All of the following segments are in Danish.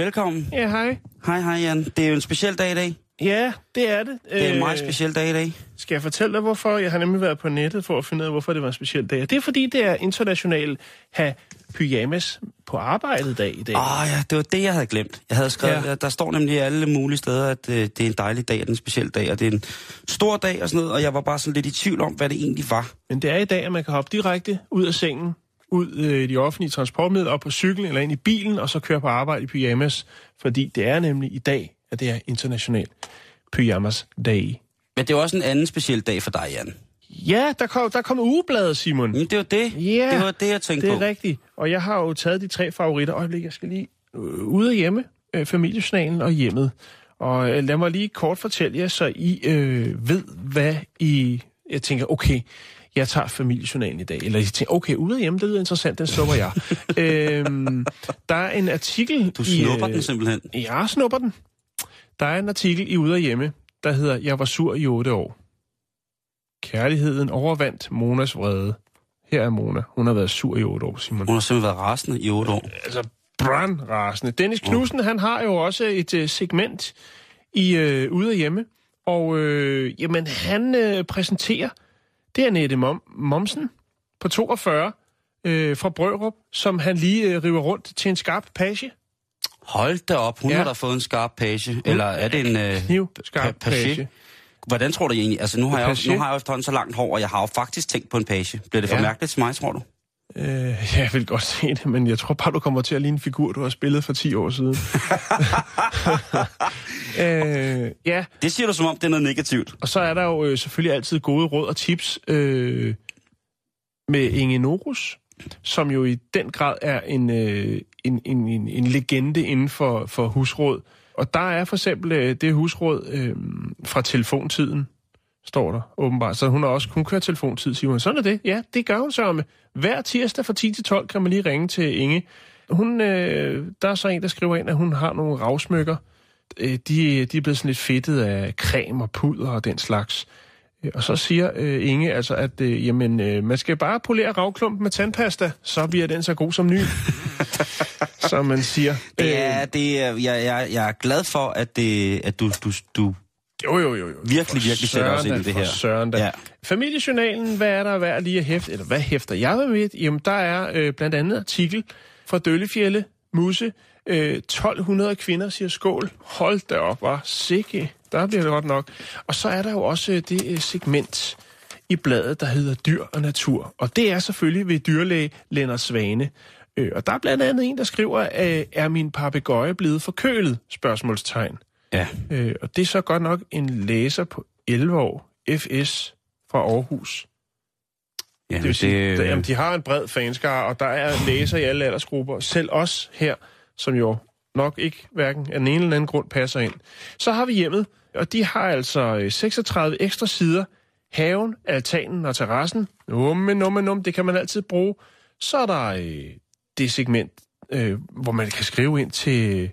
Velkommen. Ja, hej. Hej, hej Jan. Det er jo en speciel dag i dag. Ja, det er det. Det er en meget Øh, speciel dag i dag. Skal jeg fortælle dig, hvorfor? Jeg har nemlig været på nettet for at finde ud af, hvorfor det var en speciel dag. Det er fordi, det er international have pyjamas på arbejdet dag i dag. Åh oh, ja, det var det, jeg havde glemt. Jeg havde skrevet, ja. der står nemlig alle mulige steder, at øh, det er en dejlig dag, og det er en speciel dag, og det er en stor dag og sådan noget, og jeg var bare sådan lidt i tvivl om, hvad det egentlig var. Men det er i dag, at man kan hoppe direkte ud af sengen, ud øh, i de offentlige transportmidler, op på cyklen eller ind i bilen, og så køre på arbejde i pyjamas. Fordi det er nemlig i dag, at det er international pyjamas dag. Men det er også en anden speciel dag for dig, Jan. Ja, der kom, der kom ugebladet, Simon. Men det var det. Ja, det var det, jeg tænkte Det er på. rigtigt. Og jeg har jo taget de tre favoritter. Øjeblik, jeg skal lige øh, ude af hjemme, øh, familiesnalen og hjemmet. Og øh, lad mig lige kort fortælle jer, så I øh, ved, hvad I... Jeg tænker, okay, jeg tager familiejournalen i dag. Eller I tænker, okay, ude af hjemme, det lyder interessant, den snupper jeg. øhm, der er en artikel Du i... snupper øh, den simpelthen. Jeg snupper den. Der er en artikel i Ude af hjemme, der hedder, Jeg var sur i otte år. Kærligheden overvandt Monas vrede. Her er Mona. Hun har været sur i otte år, Simon. Hun har simpelthen været rasende i otte år. Altså, brandrasende. Dennis Knudsen, han har jo også et uh, segment i uh, Ude af hjemme. Og uh, jamen, han uh, præsenterer, det er Nette Mom Momsen på 42 uh, fra Brørup, som han lige uh, river rundt til en skarp page. Hold da op, hun Ja. har da fået en skarp page. Eller er det en... Øh, Kniv, skarp pa- page? page. Hvordan tror du egentlig? Altså, nu har, jeg nu har jeg efterhånden så langt hår, og jeg har jo faktisk tænkt på en page. Bliver det for ja. mærkeligt til mig, tror du? Uh, jeg vil godt se det, men jeg tror bare, du kommer til at ligne en figur, du har spillet for 10 år siden. uh, ja, Det siger du som om, det er noget negativt. Og så er der jo øh, selvfølgelig altid gode råd og tips øh, med Inge Norus, som jo i den grad er en, øh, en, en, en, en legende inden for, for husråd. Og der er for eksempel øh, det husråd øh, fra telefontiden, står der åbenbart. Så hun har også kun kørt telefontid, siger hun. Sådan er det. Ja, det gør hun så med. Hver tirsdag fra 10 til 12 kan man lige ringe til Inge. Hun, øh, der er så en, der skriver ind, at hun har nogle ravsmykker. Øh, de, de er blevet sådan lidt fedtet af creme og pudder og den slags. Øh, og så siger øh, Inge altså, at øh, jamen, øh, man skal bare polere ravklumpen med tandpasta, så bliver den så god som ny. som man siger. Ja, det er, jeg, jeg, jeg er glad for, at, det, at du, du, du jo, jo, jo. jo. virkelig, virkelig sætter os ind i det her. Søren da. Ja. Familiejournalen, hvad er der værd lige at hæfte? Eller hvad hæfter jeg med? Jamen, der er øh, blandt andet artikel fra Døllefjælde, Musse. Øh, 1200 kvinder siger skål. Hold da op, var sikke. Der bliver det godt nok. Og så er der jo også øh, det øh, segment i bladet, der hedder Dyr og Natur. Og det er selvfølgelig ved dyrlæge Lennart Svane. Øh, og der er blandt andet en, der skriver, øh, er min papegøje blevet forkølet? Spørgsmålstegn. Ja. Øh, og det er så godt nok en læser på 11 år, FS fra Aarhus. Ja, Det vil sige, det, jamen, de har en bred fanskare, og der er læser i alle aldersgrupper. Selv os her, som jo nok ikke hverken af den ene eller anden grund passer ind. Så har vi hjemmet, og de har altså øh, 36 ekstra sider. Haven, altanen og terrassen. Numme, numme, numme, det kan man altid bruge. Så er der øh, det segment, øh, hvor man kan skrive ind til,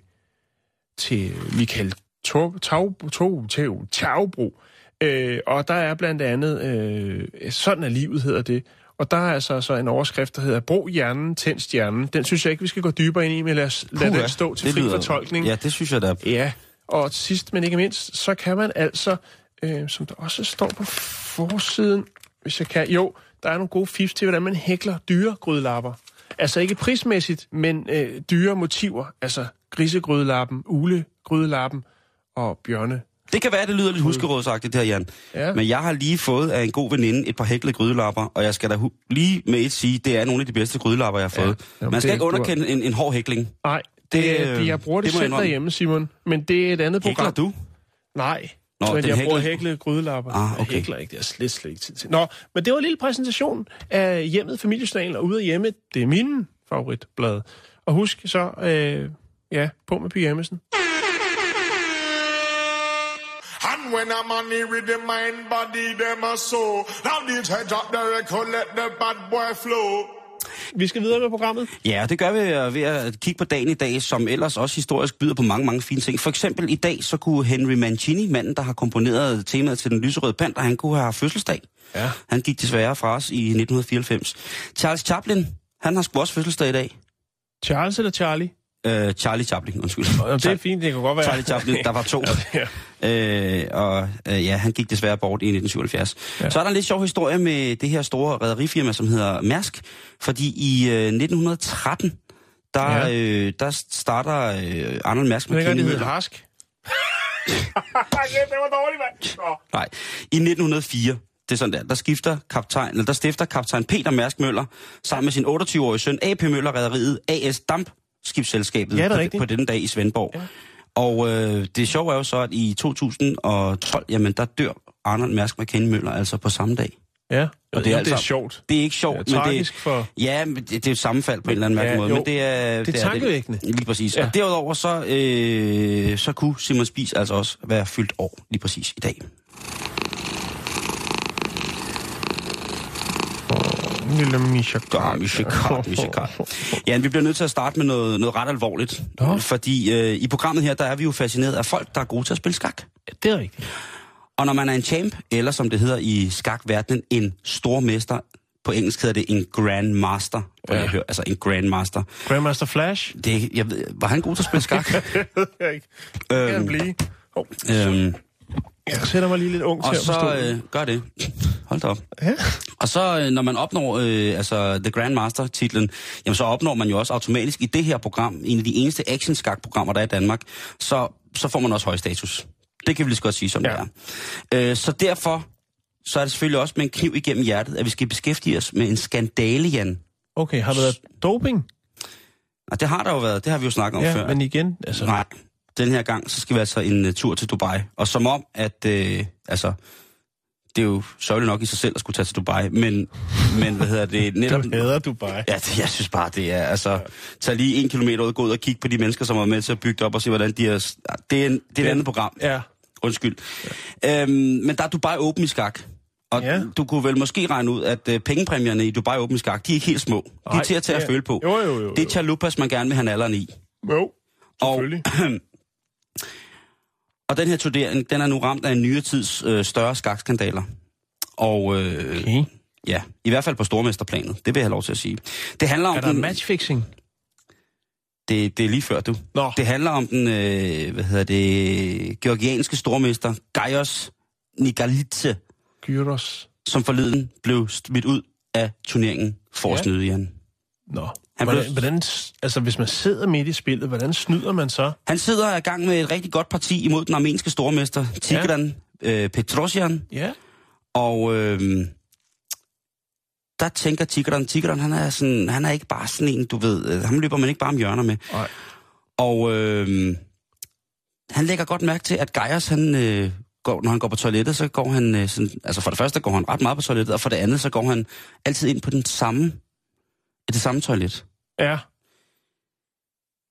til Michael Taubro, Taubro, Taubro, Taubro. Øh, og der er blandt andet, øh, sådan er livet hedder det, og der er altså så en overskrift, der hedder Brug hjernen, tænd stjernen. Den synes jeg ikke, vi skal gå dybere ind i, men lad, os, lad den stå til fri lyder- fortolkning. Ja, det synes jeg da. Ja, og sidst men ikke mindst, så kan man altså, øh, som der også står på forsiden, hvis jeg kan, jo, der er nogle gode fifs til, hvordan man hækler dyre grydelapper. Altså ikke prismæssigt, men øh, dyre motiver. Altså grisegrydelapper, ulegrydelapper og bjørne. Det kan være, det lyder lidt huskerådsagtigt det her, Jan. Ja. Men jeg har lige fået af en god veninde et par hæklede grydelapper, og jeg skal da hu- lige med et sige, det er nogle af de bedste grydelapper, jeg har fået. Jamen, Man skal ikke du har- underkende en, en hård hækling. Nej, det, Det, øh, jeg bruger det, det selv derhjemme, Simon. Men det er et andet Hækler program. du? Nej, Nå, men jeg bruger hækler- hækle grydelapper. Ah, okay. Jeg hækler ikke, det er slet, slet ikke tid til. Nå, men det var en lille præsentation af hjemmet Familiejournalen, og ude af hjemme, det er min favoritblad. Og husk så, øh, ja, på med pyjamasen. And when a man he with the mind, body, them a soul. Now DJ drop the record, let the bad boy flow. Vi skal videre med programmet. Ja, det gør vi ved at kigge på dagen i dag, som ellers også historisk byder på mange, mange fine ting. For eksempel i dag, så kunne Henry Mancini, manden, der har komponeret temaet til den lyserøde panter, han kunne have haft fødselsdag. Ja. Han gik desværre fra os i 1994. Charles Chaplin, han har sgu også fødselsdag i dag. Charles eller Charlie? Øh, Charlie Chaplin, undskyld. Det er fint, det kan godt være. Charlie Chaplin, der var to. ja. Øh, og øh, ja, han gik desværre bort i 1977. Ja. Så er der en lidt sjov historie med det her store rædderifirma, som hedder Mærsk. Fordi i øh, 1913, der, Ja. ja. øh, der starter øh, Arnold Mærsk det gør, det hedder. Harsk. ja, det var dårligt, mand. Nå. Nej, i 1904, det er sådan der, der skifter kaptajn, eller der stifter kaptajn Peter Mærsk Møller sammen med sin 28-årige søn AP Møller Rederiet AS Dampskibsselskabet Ja, det er på, på denne dag i Svendborg. Ja. Og øh, det sjove er jo så, at i 2012, jamen der dør Arnold Mærsk McKinney Møller altså på samme dag. Ja, Og det det er er, det er altså- sjovt. Det er ikke sjovt, Det er men tragisk det, for... ja, men det, det er et sammenfald på en eller anden mærkelig Ja, måde. jo. Men det er, Det er tankevækkende. Lige præcis. Ja. Og derudover så, øh, så kunne Simon Spies altså også være fyldt år lige præcis i dag. Lille Misha Ja, Michikart, Michikart. Ja, vi bliver nødt til at starte med noget, noget ret alvorligt. Nå. Fordi øh, i programmet her, der er vi jo fascineret af folk, der er gode til at spille skak. Ja, det er rigtigt. Og når man er en champ, eller som det hedder i skakverdenen, en stormester, på engelsk hedder det en grandmaster, ja. Jeg hører, altså en grandmaster. Grandmaster Flash? Det, jeg ved, var han god til at spille skak? det ved jeg ikke. Det kan øhm, blive. Oh, øhm, jeg sætter mig lige lidt ung til og at forstå. så øh, gør det. Hold da op. Ja. Og så, øh, når man opnår øh, altså The Grandmaster-titlen, jamen så opnår man jo også automatisk i det her program, en af de eneste action-skak-programmer, der er i Danmark, så, så får man også høj status. Det kan vi lige så godt sige, som Ja. det er. Øh, så derfor, så er det selvfølgelig også med en kniv igennem hjertet, at vi skal beskæftige os med en skandale, Jan. Okay, har der været doping? Og det har der jo været, det har vi jo snakket om Ja, før. men igen, altså... Nej, den her gang, så skal vi altså en uh, tur til Dubai. Og som om, at, øh, altså, det er jo sørgeligt nok i sig selv at skulle tage til Dubai, men, men hvad hedder det, netop... Du hader Dubai. Ja, det, jeg synes bare, det er, altså, tag lige en kilometer ud, gå ud og kigge på de mennesker, som er med til at bygge det op, og se, hvordan de er... ja, Det er, en, det er et andet program. Ja. Undskyld. Ja. Øhm, men der er Dubai Open i skak. Og Ja. ja. du kunne vel måske regne ud, at øh, pengepræmierne i Dubai Open i skak, de er ikke helt små. De er Nej, til at tage det at føle på. Jo, jo, jo, Det er jo. chalupas, man gerne vil have nalleren i. Jo, Og, selvfølgelig. og den her turnering, den er nu ramt af en nyere tids øh, større skakskandaler. Og øh, Okay. ja, i hvert fald på stormesterplanet. Det vil jeg have lov til at sige. Det handler om Er der den, matchfixing? det, det er lige før, du. Nå. Det handler om den, øh, hvad hedder det, georgianske stormester Gaios Nikalitse, Gyros? som forleden blev smidt ud af turneringen for at Ja. snyde, Jan. Nå. Han hvordan, blev- hvordan, altså, hvis man sidder midt i spillet, hvordan snyder man så? Han sidder i gang med et rigtig godt parti imod den armenske stormester Tigran ja. øh, Petrosyan, Ja. Og øh, der tænker Tigran, Tigran han er, sådan, han er ikke bare sådan en, du ved, øh, ham løber man ikke bare om hjørner med. Nej. Og øh, han lægger godt mærke til, at Geiers, han, øh, går, når han går på toilettet, så går han, øh, sådan, altså for det første går han ret meget på toilettet, og for det andet, så går han altid ind på den samme, det samme toilet. Ja.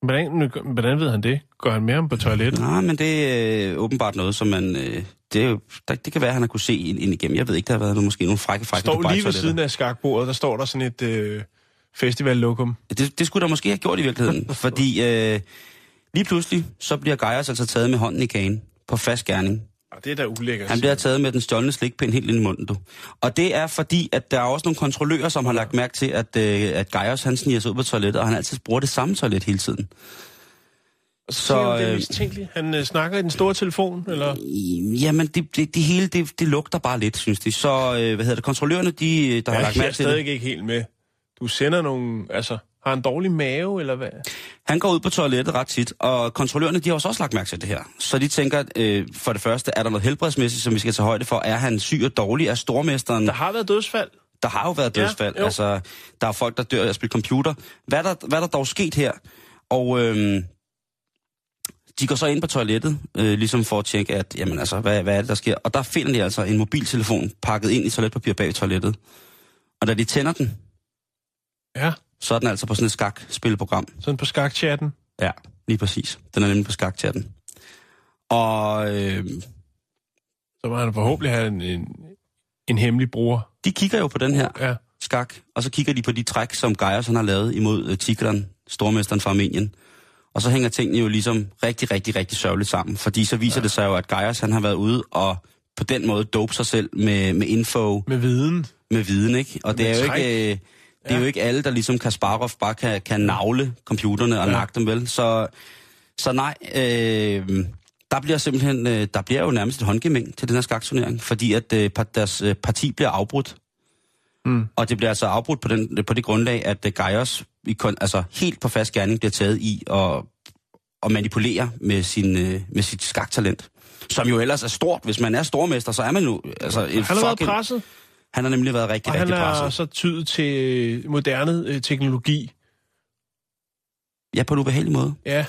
Hvordan, hvordan ved han det? Går han med ham på toilettet? Nej, men det er øh, åbenbart noget, som man, øh, det, er jo, der, det kan være, at han har kunne se ind, igennem. Jeg ved ikke, der har været nogle, måske nogle frække, frække Står lige ved siden af skakbordet, der står der sådan et øh, festivallokum. Det, det skulle der måske have gjort i virkeligheden, fordi øh, lige pludselig, så bliver Geiers altså taget med hånden i kagen på fast gerning. Ah, det er da ulækkert. Han bliver taget med den stjålne slikpind helt ind i munden, du. Og det er fordi, at der er også nogle kontrollører, som har lagt mærke til, at, øh, at Geiers, han sniger sig ud på toilettet, og han altid bruger det samme toilet hele tiden. så, så, så det er øh, mistænkeligt. Han øh, snakker i den store telefon, eller? Jamen, det, det, det hele, det, det lugter bare lidt, synes de. Så, øh, hvad hedder det, kontrollørerne, de, øh, der har Ja, lagt jeg er mærke til det. stadig ikke helt med. Du sender nogle... Altså, har han dårlig mave, eller hvad? Han går ud på toilettet ret tit, og kontrollørerne de har også lagt mærke til det her. Så de tænker, øh, for det første, er der noget helbredsmæssigt, som vi skal tage højde for? Er han syg og dårlig? Er stormesteren... Der har været dødsfald. Der har jo været Ja, dødsfald. jo. altså, der er folk, der dør af at spille computer. Hvad er der, hvad er der dog sket her? Og øhm, de går så ind på toilettet, øh, ligesom for at tjekke, at, jamen altså, hvad, hvad er det, der sker? Og der finder de altså en mobiltelefon pakket ind i toiletpapir bag toilettet. Og da de tænder den, Ja, så er den altså på sådan et skakspilprogram. sådan på skakchatten. Ja, lige præcis. Den er nemlig på skakchatten. Og øh, Så må han forhåbentlig have en, en, en hemmelig bruger. de kigger jo på den her Ja. skak, og så kigger de på de træk, som Geiers han har lavet imod uh, Tigran, stormesteren fra Armenien. Og så hænger tingene jo ligesom rigtig, rigtig, rigtig sørgeligt sammen. Fordi så viser ja. det sig jo, at Geiers han har været ude og på den måde dope sig selv med, med info, Med viden. med viden, ikke? Og det Med er jo træk. ikke... Øh, det er jo ikke alle, der ligesom Kasparov bare kan, kan navle computerne og ja. Nakke dem, vel? Så, så nej, øh, der bliver simpelthen, øh, der bliver jo nærmest et håndgemæng til den her skakturnering, fordi at øh, deres øh, parti bliver afbrudt. Mm. Og det bliver altså afbrudt på, den, på det grundlag, at øh, Geiers i, kon- altså helt på fast gerning bliver taget i at, at manipulere med, sin, øh, med sit skaktalent. Som jo ellers er stort. Hvis man er stormester, så er man jo... Altså, en Han har været fucking- presset, Han har nemlig været rigtig, og han rigtig er presset. så tydet til øh, moderne øh, teknologi. Ja, på en ubehagelig måde. Ja,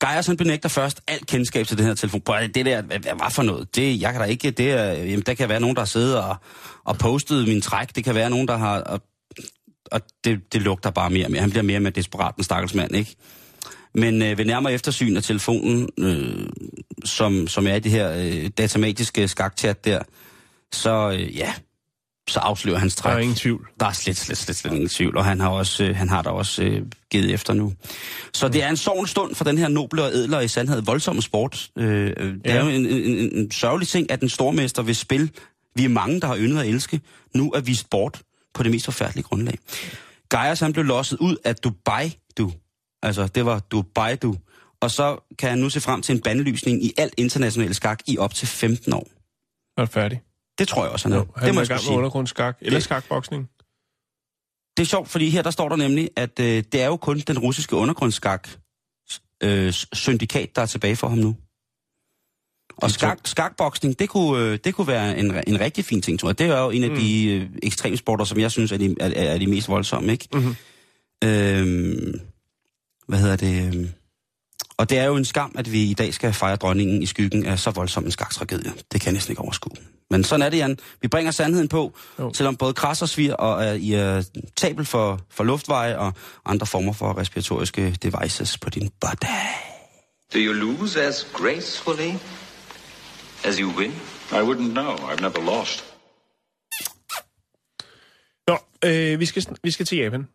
Geiers han benægter først alt kendskab til den her telefon. Prøv, det der, hvad, hvad var for noget? Det, jeg kan da ikke, det er, jamen, der kan være nogen, der har siddet og, og postet min træk. Det kan være nogen, der har, og, og det, det lugter bare mere og mere. Han bliver mere og mere desperat, den stakkels mand, ikke? Men øh, ved nærmere eftersyn af telefonen, øh, som, som er i det her øh, datamatiske skakchat der, så øh, ja, så afslører hans der træk. er ingen tvivl. Der er slet, slet, slet, slet ingen tvivl, og han har, også, øh, han har da også øh, givet efter nu. Så det er en sovende stund for den her noble og ædler i sandhed voldsomme sport. Øh, øh, det Ja. er jo en, en, en, en sørgelig ting, at den stormester vil spil, vi er mange, der har yndet at elske, nu er vist bort på det mest forfærdelige grundlag. Geiers han blev losset ud af Dubai, du. Altså, det var Dubai, du. Og så kan han nu se frem til en bandlysning i alt international skak i op til 15 år. Er færdig? Det tror jeg også, han er. Jo, han det må er jeg sige. undergrundsskak. Eller Det- skakboksning. Det er sjovt, fordi her der står der nemlig, at øh, det er jo kun den russiske undergrundsskak øh, syndikat, der er tilbage for ham nu. Og skak, skakboksning, det kunne, øh, det kunne være en, en rigtig fin ting, tror jeg. Det er jo en af mm. de øh, ekstremsporter, som jeg synes er de, er, er de mest voldsomme, ikke? Mhm. Øhm, hvad hedder det? Og det er jo en skam, at vi i dag skal fejre dronningen i skyggen af så voldsom en skaktragedie. Det kan jeg næsten ikke overskue. Men sådan er det, Jan. Vi bringer sandheden på, jo. Selvom både kras og svir og er i er tabel for, for luftveje og andre former for respiratoriske devices på din body. Do you lose as gracefully as you win? I wouldn't know. I've never lost. Nå, øh, vi, skal, vi skal til Japan.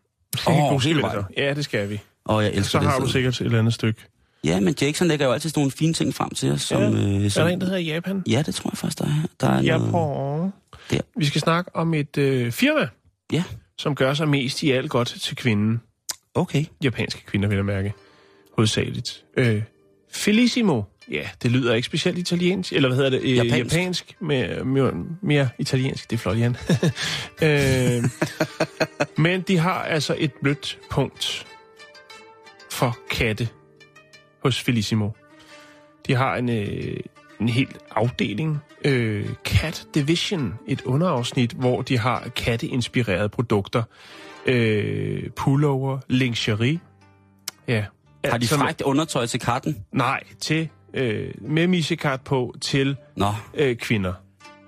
Åh, God hele vejen. så. Ja, det skal vi. Og jeg elsker Så det har du sikkert et eller andet stykke. Ja, men Jackson lægger jo altid sådan nogle fine ting frem til os. Som, Ja. øh, Er som, der en, der hedder Japan? Ja, det tror jeg faktisk, der er. Der er Ja, noget... Der. Vi skal snakke om et øh, firma, Ja, som gør sig mest i alt godt til kvinden. okay. Japanske kvinder, vil jeg mærke. Hovedsageligt. Øh, Felissimo. Ja, det lyder ikke specielt italiensk. Eller hvad hedder det? Øh, Japansk. japansk mere, mere, mere italiensk. Det er flot, Jan. øh, men de har altså et blødt punkt for katte hos Felissimo. De har en, øh, en helt afdeling, øh, Cat Division, et underafsnit, hvor de har katteinspirerede produkter. Øh, pullover, lingerie. Ja. Har de frækt undertøj til katten? Nej, til, øh, med missekat på til Nå, øh, kvinder.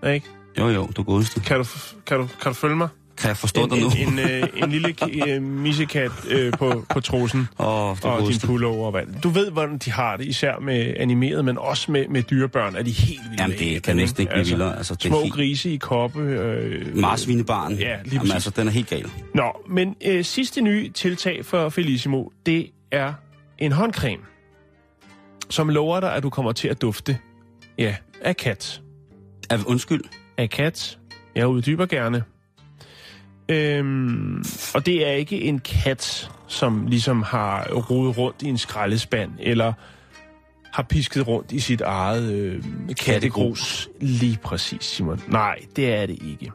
Ikke? jo jo, du godeste. Kan, du, kan, du, kan du følge mig? Kan jeg forstå En, dig nu? en, en, øh, en lille øh, missekat øh, på, på trussen. Oh, og din pullover og. Du ved, hvordan de har det, især med animeret, men også med, med dyrebørn, er de helt vilde Jamen, det kan næsten ikke blive vildere. Altså, det er små helt- grise i koppe. Øh, Marsvinebarn. Ja, lige Jamen, præcis. altså, den er helt gal. Nå, men øh, sidste nye tiltag for Felissimo, det er en håndcreme, som lover dig, at du kommer til at dufte, ja, af kat. Er, undskyld. Af kat. Jeg uddyber gerne. Øhm, og det er ikke en kat, som ligesom har rodet rundt i en skraldespand, eller har pisket rundt i sit eget øh, kattegrus. Lige præcis, Simon. Nej, det er det ikke.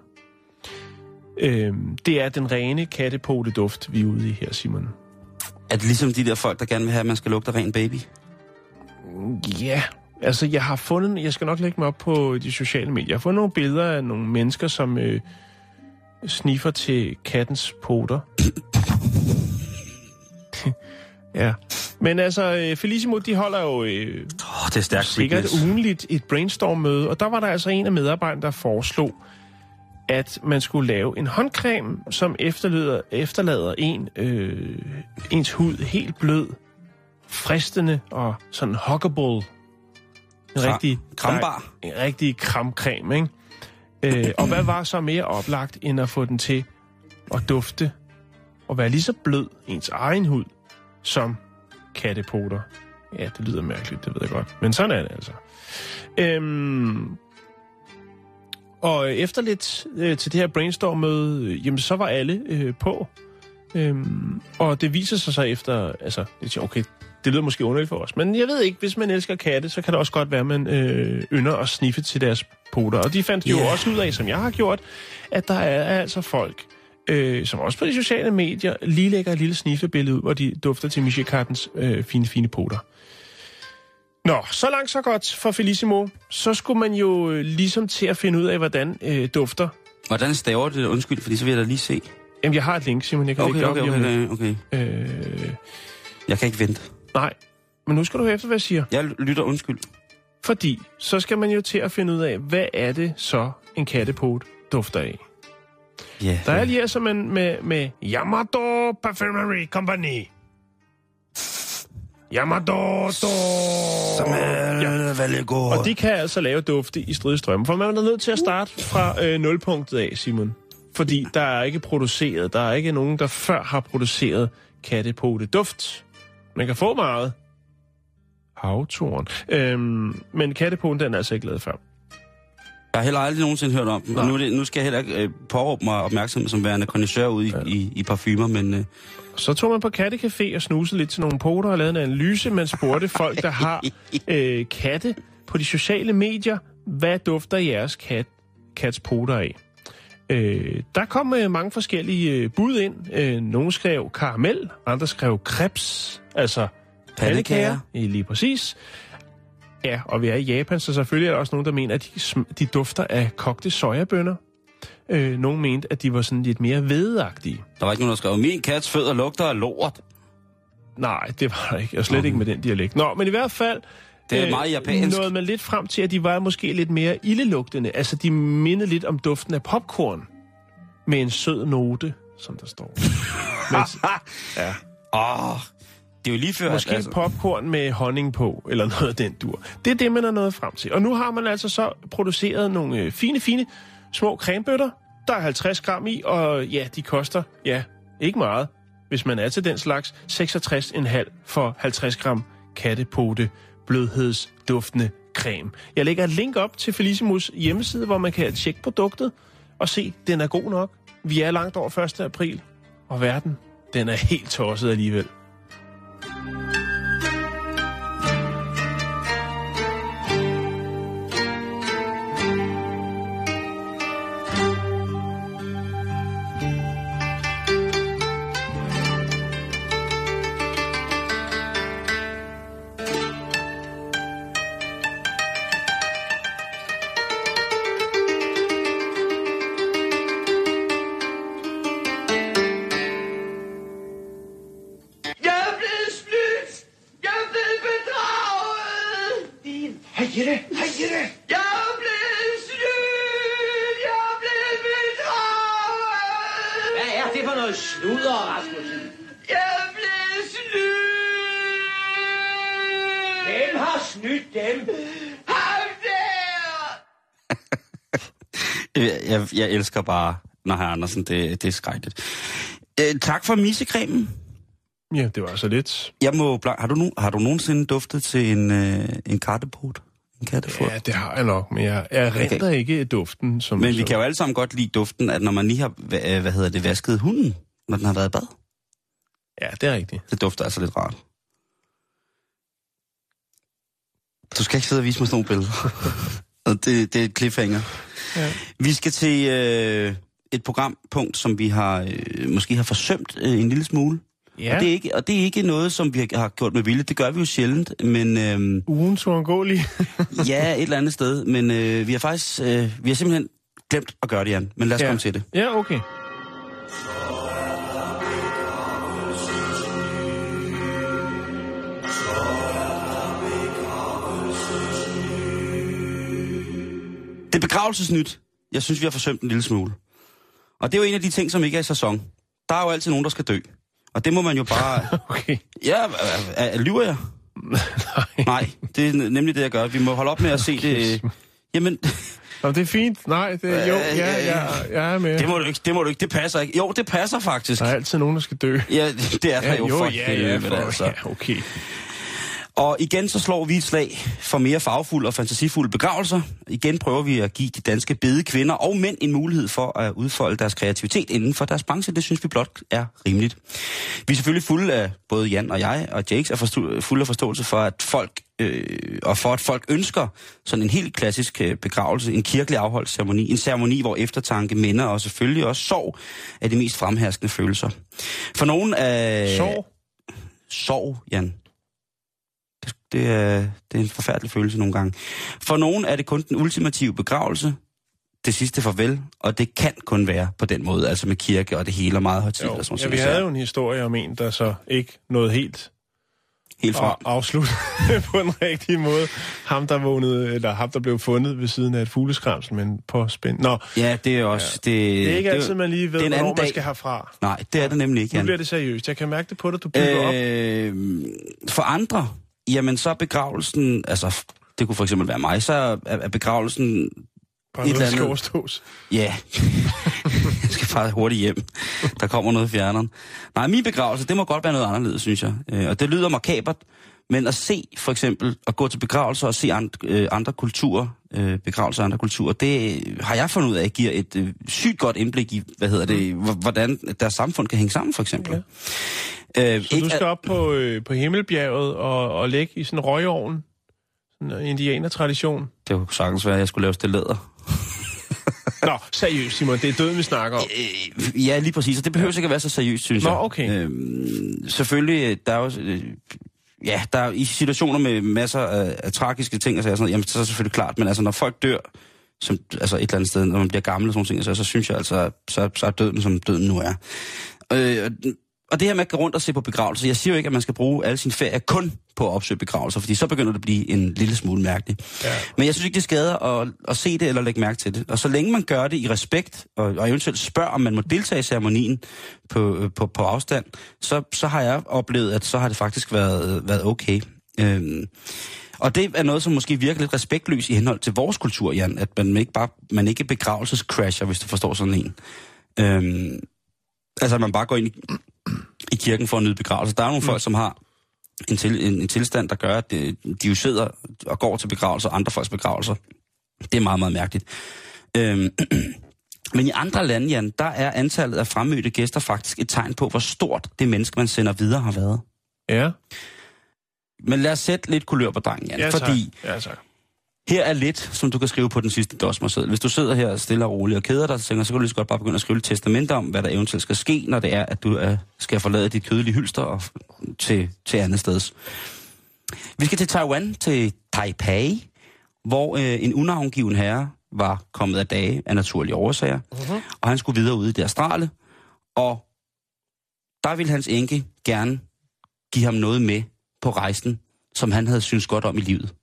Øhm, det er den rene kattepoteduft, vi er ude i her, Simon. Er det ligesom de der folk, der gerne vil have, at man skal lugte ren baby? Ja, altså jeg har fundet, jeg skal nok lægge mig op på de sociale medier, jeg har fundet nogle billeder af nogle mennesker, som øh, sniffer til kattens poter. ja, Men altså, øh, Felissimo, de holder jo øh, Åh, det er stærkt. sikkert Witness. ugenligt et brainstorm-møde, og der var der altså en af medarbejderne, der foreslog, at man skulle lave en håndcreme, som efterlader, efterlader en, øh, ens hud helt blød, fristende og sådan huggable. En Kra- rigtig, krambar. En rigtig kramcreme, ikke? Øh, og hvad var så mere oplagt, end at få den til at dufte og være lige så blød ens egen hud som kattepoter? Ja, det lyder mærkeligt, det ved jeg godt. Men sådan er det altså. Øhm, og efter lidt øh, til det her brainstorm-møde, øh, jamen så var alle øh, på. Øhm, og det viser sig så efter, altså, siger, okay, det lyder måske underligt for os, men jeg ved ikke, hvis man elsker katte, så kan det også godt være, at man øh, ynder at sniffe til deres poter. Og de fandt jo Ja. også ud af, som jeg har gjort, at der er altså folk, øh, som også på de sociale medier lige lægger et lille sniffebillede ud, hvor de dufter til Michel Kattens øh, fine, fine poter. Nå, så langt så godt for Felissimo. Så skulle man jo øh, ligesom til at finde ud af, hvordan øh, dufter. Hvordan staver det? Undskyld, fordi så vil jeg da lige se. Jamen, jeg har et link, Simon. Jeg kan Okay, det okay, op okay, lidt. okay. Øh, Jeg kan ikke vente. Nej, men nu skal du høre efter, hvad jeg siger. Jeg lytter undskyld. Fordi så skal man jo til at finde ud af, hvad er det så, en kattepot dufter af. Ja. Der er lige altså med, med, med Yamato Perfumery Company. Yamato. Som er veldig god. Og de kan altså lave dufte i stridstrømme. For man er nødt til at starte fra øh, nulpunktet af, Simon. Fordi der er ikke produceret, der er ikke nogen, der før har produceret kattepote duft. Man kan få meget. Havtoren. Øhm, men kattepoten, den er altså ikke lavet før. Jeg har heller aldrig nogensinde hørt om den. Og nu, det, nu skal jeg heller ikke øh, påråbe mig opmærksomhed som værende kondensør ude i, ja. i, i parfumer, men øh, Så tog man på kattekafé og snusede lidt til nogle poter og lavede en analyse. Man spurgte folk, der har øh, katte på de sociale medier, hvad dufter jeres kat, kats poter af? Øh, der kom øh, mange forskellige øh, bud ind. Øh, nogle skrev karamel, andre skrev krebs, altså pandekager. Ja, lige præcis. Ja, og vi er i Japan, så selvfølgelig er der også nogen, der mener, at de, de dufter af kogte sojabønner. Øh, nogle mente, at de var sådan lidt mere hvedeagtige. der var ikke nogen, der skrev, min kats fødder lugter af lort. Nej, det var der ikke, og slet ikke med den dialekt. Nå, men i hvert fald... Det er meget japansk. Nåede man lidt frem til, at de var måske lidt mere ildelugtende. Altså, de mindede lidt om duften af popcorn. Med en sød note, som der står. Mens, ja, Åh, det er jo lige før, måske at, altså... popcorn med honning på, eller noget af den dur. Det er det, man er nået frem til. Og nu har man altså så produceret nogle øh, fine, fine små cremebøtter. Der er 50 gram i, og ja, de koster, ja, ikke meget, hvis man er til den slags, 66,5 for 50 gram kattepote blødhedsduftende creme. Jeg lægger et link op til Felicimus hjemmeside, hvor man kan tjekke produktet og se, den er god nok. Vi er langt over 1. april, og verden, den er helt tosset alligevel. Jeg, jeg, jeg elsker bare, når herr Andersen, det, det er skrækkeligt. Øh, tak for missekremen. Ja, det var så lidt. Jeg må, har, du nu, har du nogensinde duftet til en, øh, en kattepot? En kattefod? Ja, det har jeg nok, men jeg, jeg renter okay. ikke duften. Som, Men vi som, kan jo alle sammen godt lide duften, at når man lige har, hvad, hvad hedder det, vasket hunden, når den har været i bad. Ja, det er rigtigt. Det dufter altså lidt rart. Du skal ikke sidde og vise mig sådan nogle billeder. Og det, det er et cliffhanger. Ja. Vi skal til øh, et programpunkt, som vi har øh, måske har forsømt øh, en lille smule. Ja, Og, det er ikke, og det er ikke noget, som vi har- gjort med vilje. Det gør vi jo sjældent, men øh, ugen uundgåelig. ja, et eller andet sted. Men øh, vi har faktisk, øh, vi har simpelthen glemt at gøre det, Jan. Men lad os. Ja. komme til det. ja, okay. Begravelsesnyt. Jeg synes, vi har forsømt en lille smule. Og det er jo en af de ting, som ikke er i sæson. Der er jo altid nogen, der skal dø. Og det må man jo bare... Okay. Ja, er, er, lyver jeg? Nej. Nej, det er nemlig det, jeg gør. Vi må holde op med at se det... Jamen, Nå, det er fint. Nej, det er, jo, Øh, ja, øh, jeg, er med. det må du ikke, det må du ikke, det passer ikke. Jo, det passer faktisk. Der er altid nogen, der skal dø. Ja, det er der Ja, jo, jo, for ja, ja, for, altså. ja, okay. Og igen så slår vi et slag for mere farvefulde og fantasifulde begravelser. Igen prøver vi at give de danske bede kvinder og mænd en mulighed for at udfolde deres kreativitet inden for deres branche. Det synes vi blot er rimeligt. Vi er selvfølgelig fulde af, både Jan og jeg og Jakes, er forstå- fulde af forståelse for, at folk øh, og for at folk ønsker sådan en helt klassisk øh, begravelse, en kirkelig afholdt ceremoni, en ceremoni, hvor eftertanke, minder og selvfølgelig også sorg er de mest fremherskende følelser. For nogen af... Sorg? Sorg, Jan. Det, er, det er en forfærdelig følelse nogle gange. For nogen er det kun den ultimative begravelse, det sidste farvel, og det kan kun være på den måde, altså med kirke og det hele og meget højtidligt. Jo. og sådan Ja, vi havde jo en historie om en, der så ikke nåede helt Helt frem. at afslutte på en rigtig måde. Ham, der vågnede, eller ham, der blev fundet ved siden af et fugleskramsel, men på spænd. Nå, Ja, det er også... Ja. Det, det er ikke det, altid, man lige ved, hvornår anden man skal herfra. Nej, det er det nemlig ikke, Nu bliver det seriøst. Jeg kan mærke det på dig, du bygger op. Øh, for andre, jamen så er begravelsen, altså det kunne for eksempel være mig, så er, er begravelsen, Bare et noget, eller skal andet- overstås. ja, jeg skal bare hurtigt hjem. Der kommer noget i fjerneren. Nej, min begravelse, det må godt være noget anderledes, synes jeg. Øh, og det lyder makabert, men at se for eksempel, at gå til begravelser og se andre, øh, andre kulturer, øh, begravelser af andre kulturer, det har jeg fundet ud af, giver et øh, sygt godt indblik i, hvad hedder det, h- hvordan deres samfund kan hænge sammen, for eksempel. Ja. Øh, Så du skal op på, øh, på Himmelbjerget og, og lægge i sådan en røgovn. Sådan en indianertradition. Det kunne sagtens være, at jeg skulle lave stillader. Nå, seriøst, Simon. Det er døden, vi snakker om. Øh, ja, lige præcis. Og det behøver ikke at være så seriøst, synes Nå, jeg. okay. Øhm, selvfølgelig, der er jo... Øh, ja, der er i situationer med masser af, af tragiske ting, og så, er sådan, jamen, så er det selvfølgelig klart, men altså, når folk dør, som, altså et eller andet sted, når man bliver gammel og sådan ting, så, så synes jeg altså, så, så er døden, som døden nu er. Øh, og det her med at gå rundt og se på begravelser, jeg siger jo ikke, at man skal bruge alle sin ferie kun på at opsøge begravelser, fordi så begynder det at blive en lille smule mærkeligt. Ja. Men jeg synes ikke, det skader at, at se det eller lægge mærke til det. Og så længe man gør det i respekt, og, og eventuelt spørger, om man må deltage i ceremonien på, øh, på, på afstand, så, så har jeg oplevet, at så har det faktisk været, været okay. Øhm, og det er noget, som måske virker lidt respektløst i henhold til vores kultur, Jan, at man ikke bare man ikke begravelsescrasher, hvis du forstår sådan en. Øhm, altså, at man bare går ind i, i kirken for at nyde begravelse. Der er nogle mm. folk, som har en, til, en, en tilstand, der gør, at det, de jo sidder og går til begravelser, andre folks begravelser. Det er meget, meget mærkeligt. Øhm, men i andre lande, Jan, der er antallet af fremmødte gæster faktisk et tegn på, hvor stort det menneske, man sender videre, har været. Ja, Men lad os sætte lidt kulør på drengen, Jan, ja tak. fordi Ja, tak. Her er lidt, som du kan skrive på den sidste dosmerseddel. Hvis du sidder her stille og roligt og keder dig, så tænker så kan du lige så godt bare begynde at skrive et testament om, hvad der eventuelt skal ske, når det er, at du uh, skal forlade dit kødelige hylster og til, til andet sted. Vi skal til Taiwan, til Taipei, hvor uh, en unavngiven herre var kommet af dage af naturlige årsager, uh-huh. og han skulle videre ud i det astrale, og der ville hans enke gerne give ham noget med på rejsen, som han havde synes godt om i livet.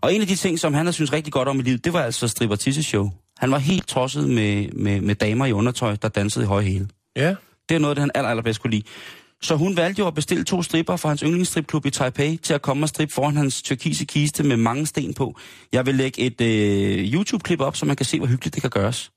Og en af de ting, som han havde synes rigtig godt om i livet, det var altså stripper show. Han var helt tosset med, med, med damer i undertøj, der dansede i høje hæle. Ja, Det er noget, det han aller, allerbedst kunne lide. Så hun valgte jo at bestille to stripper fra hans yndlingsstripklub i Taipei til at komme og strippe foran hans tyrkise kiste med mange sten på. Jeg vil lægge et øh, YouTube-klip op, så man kan se, hvor hyggeligt det kan gøres.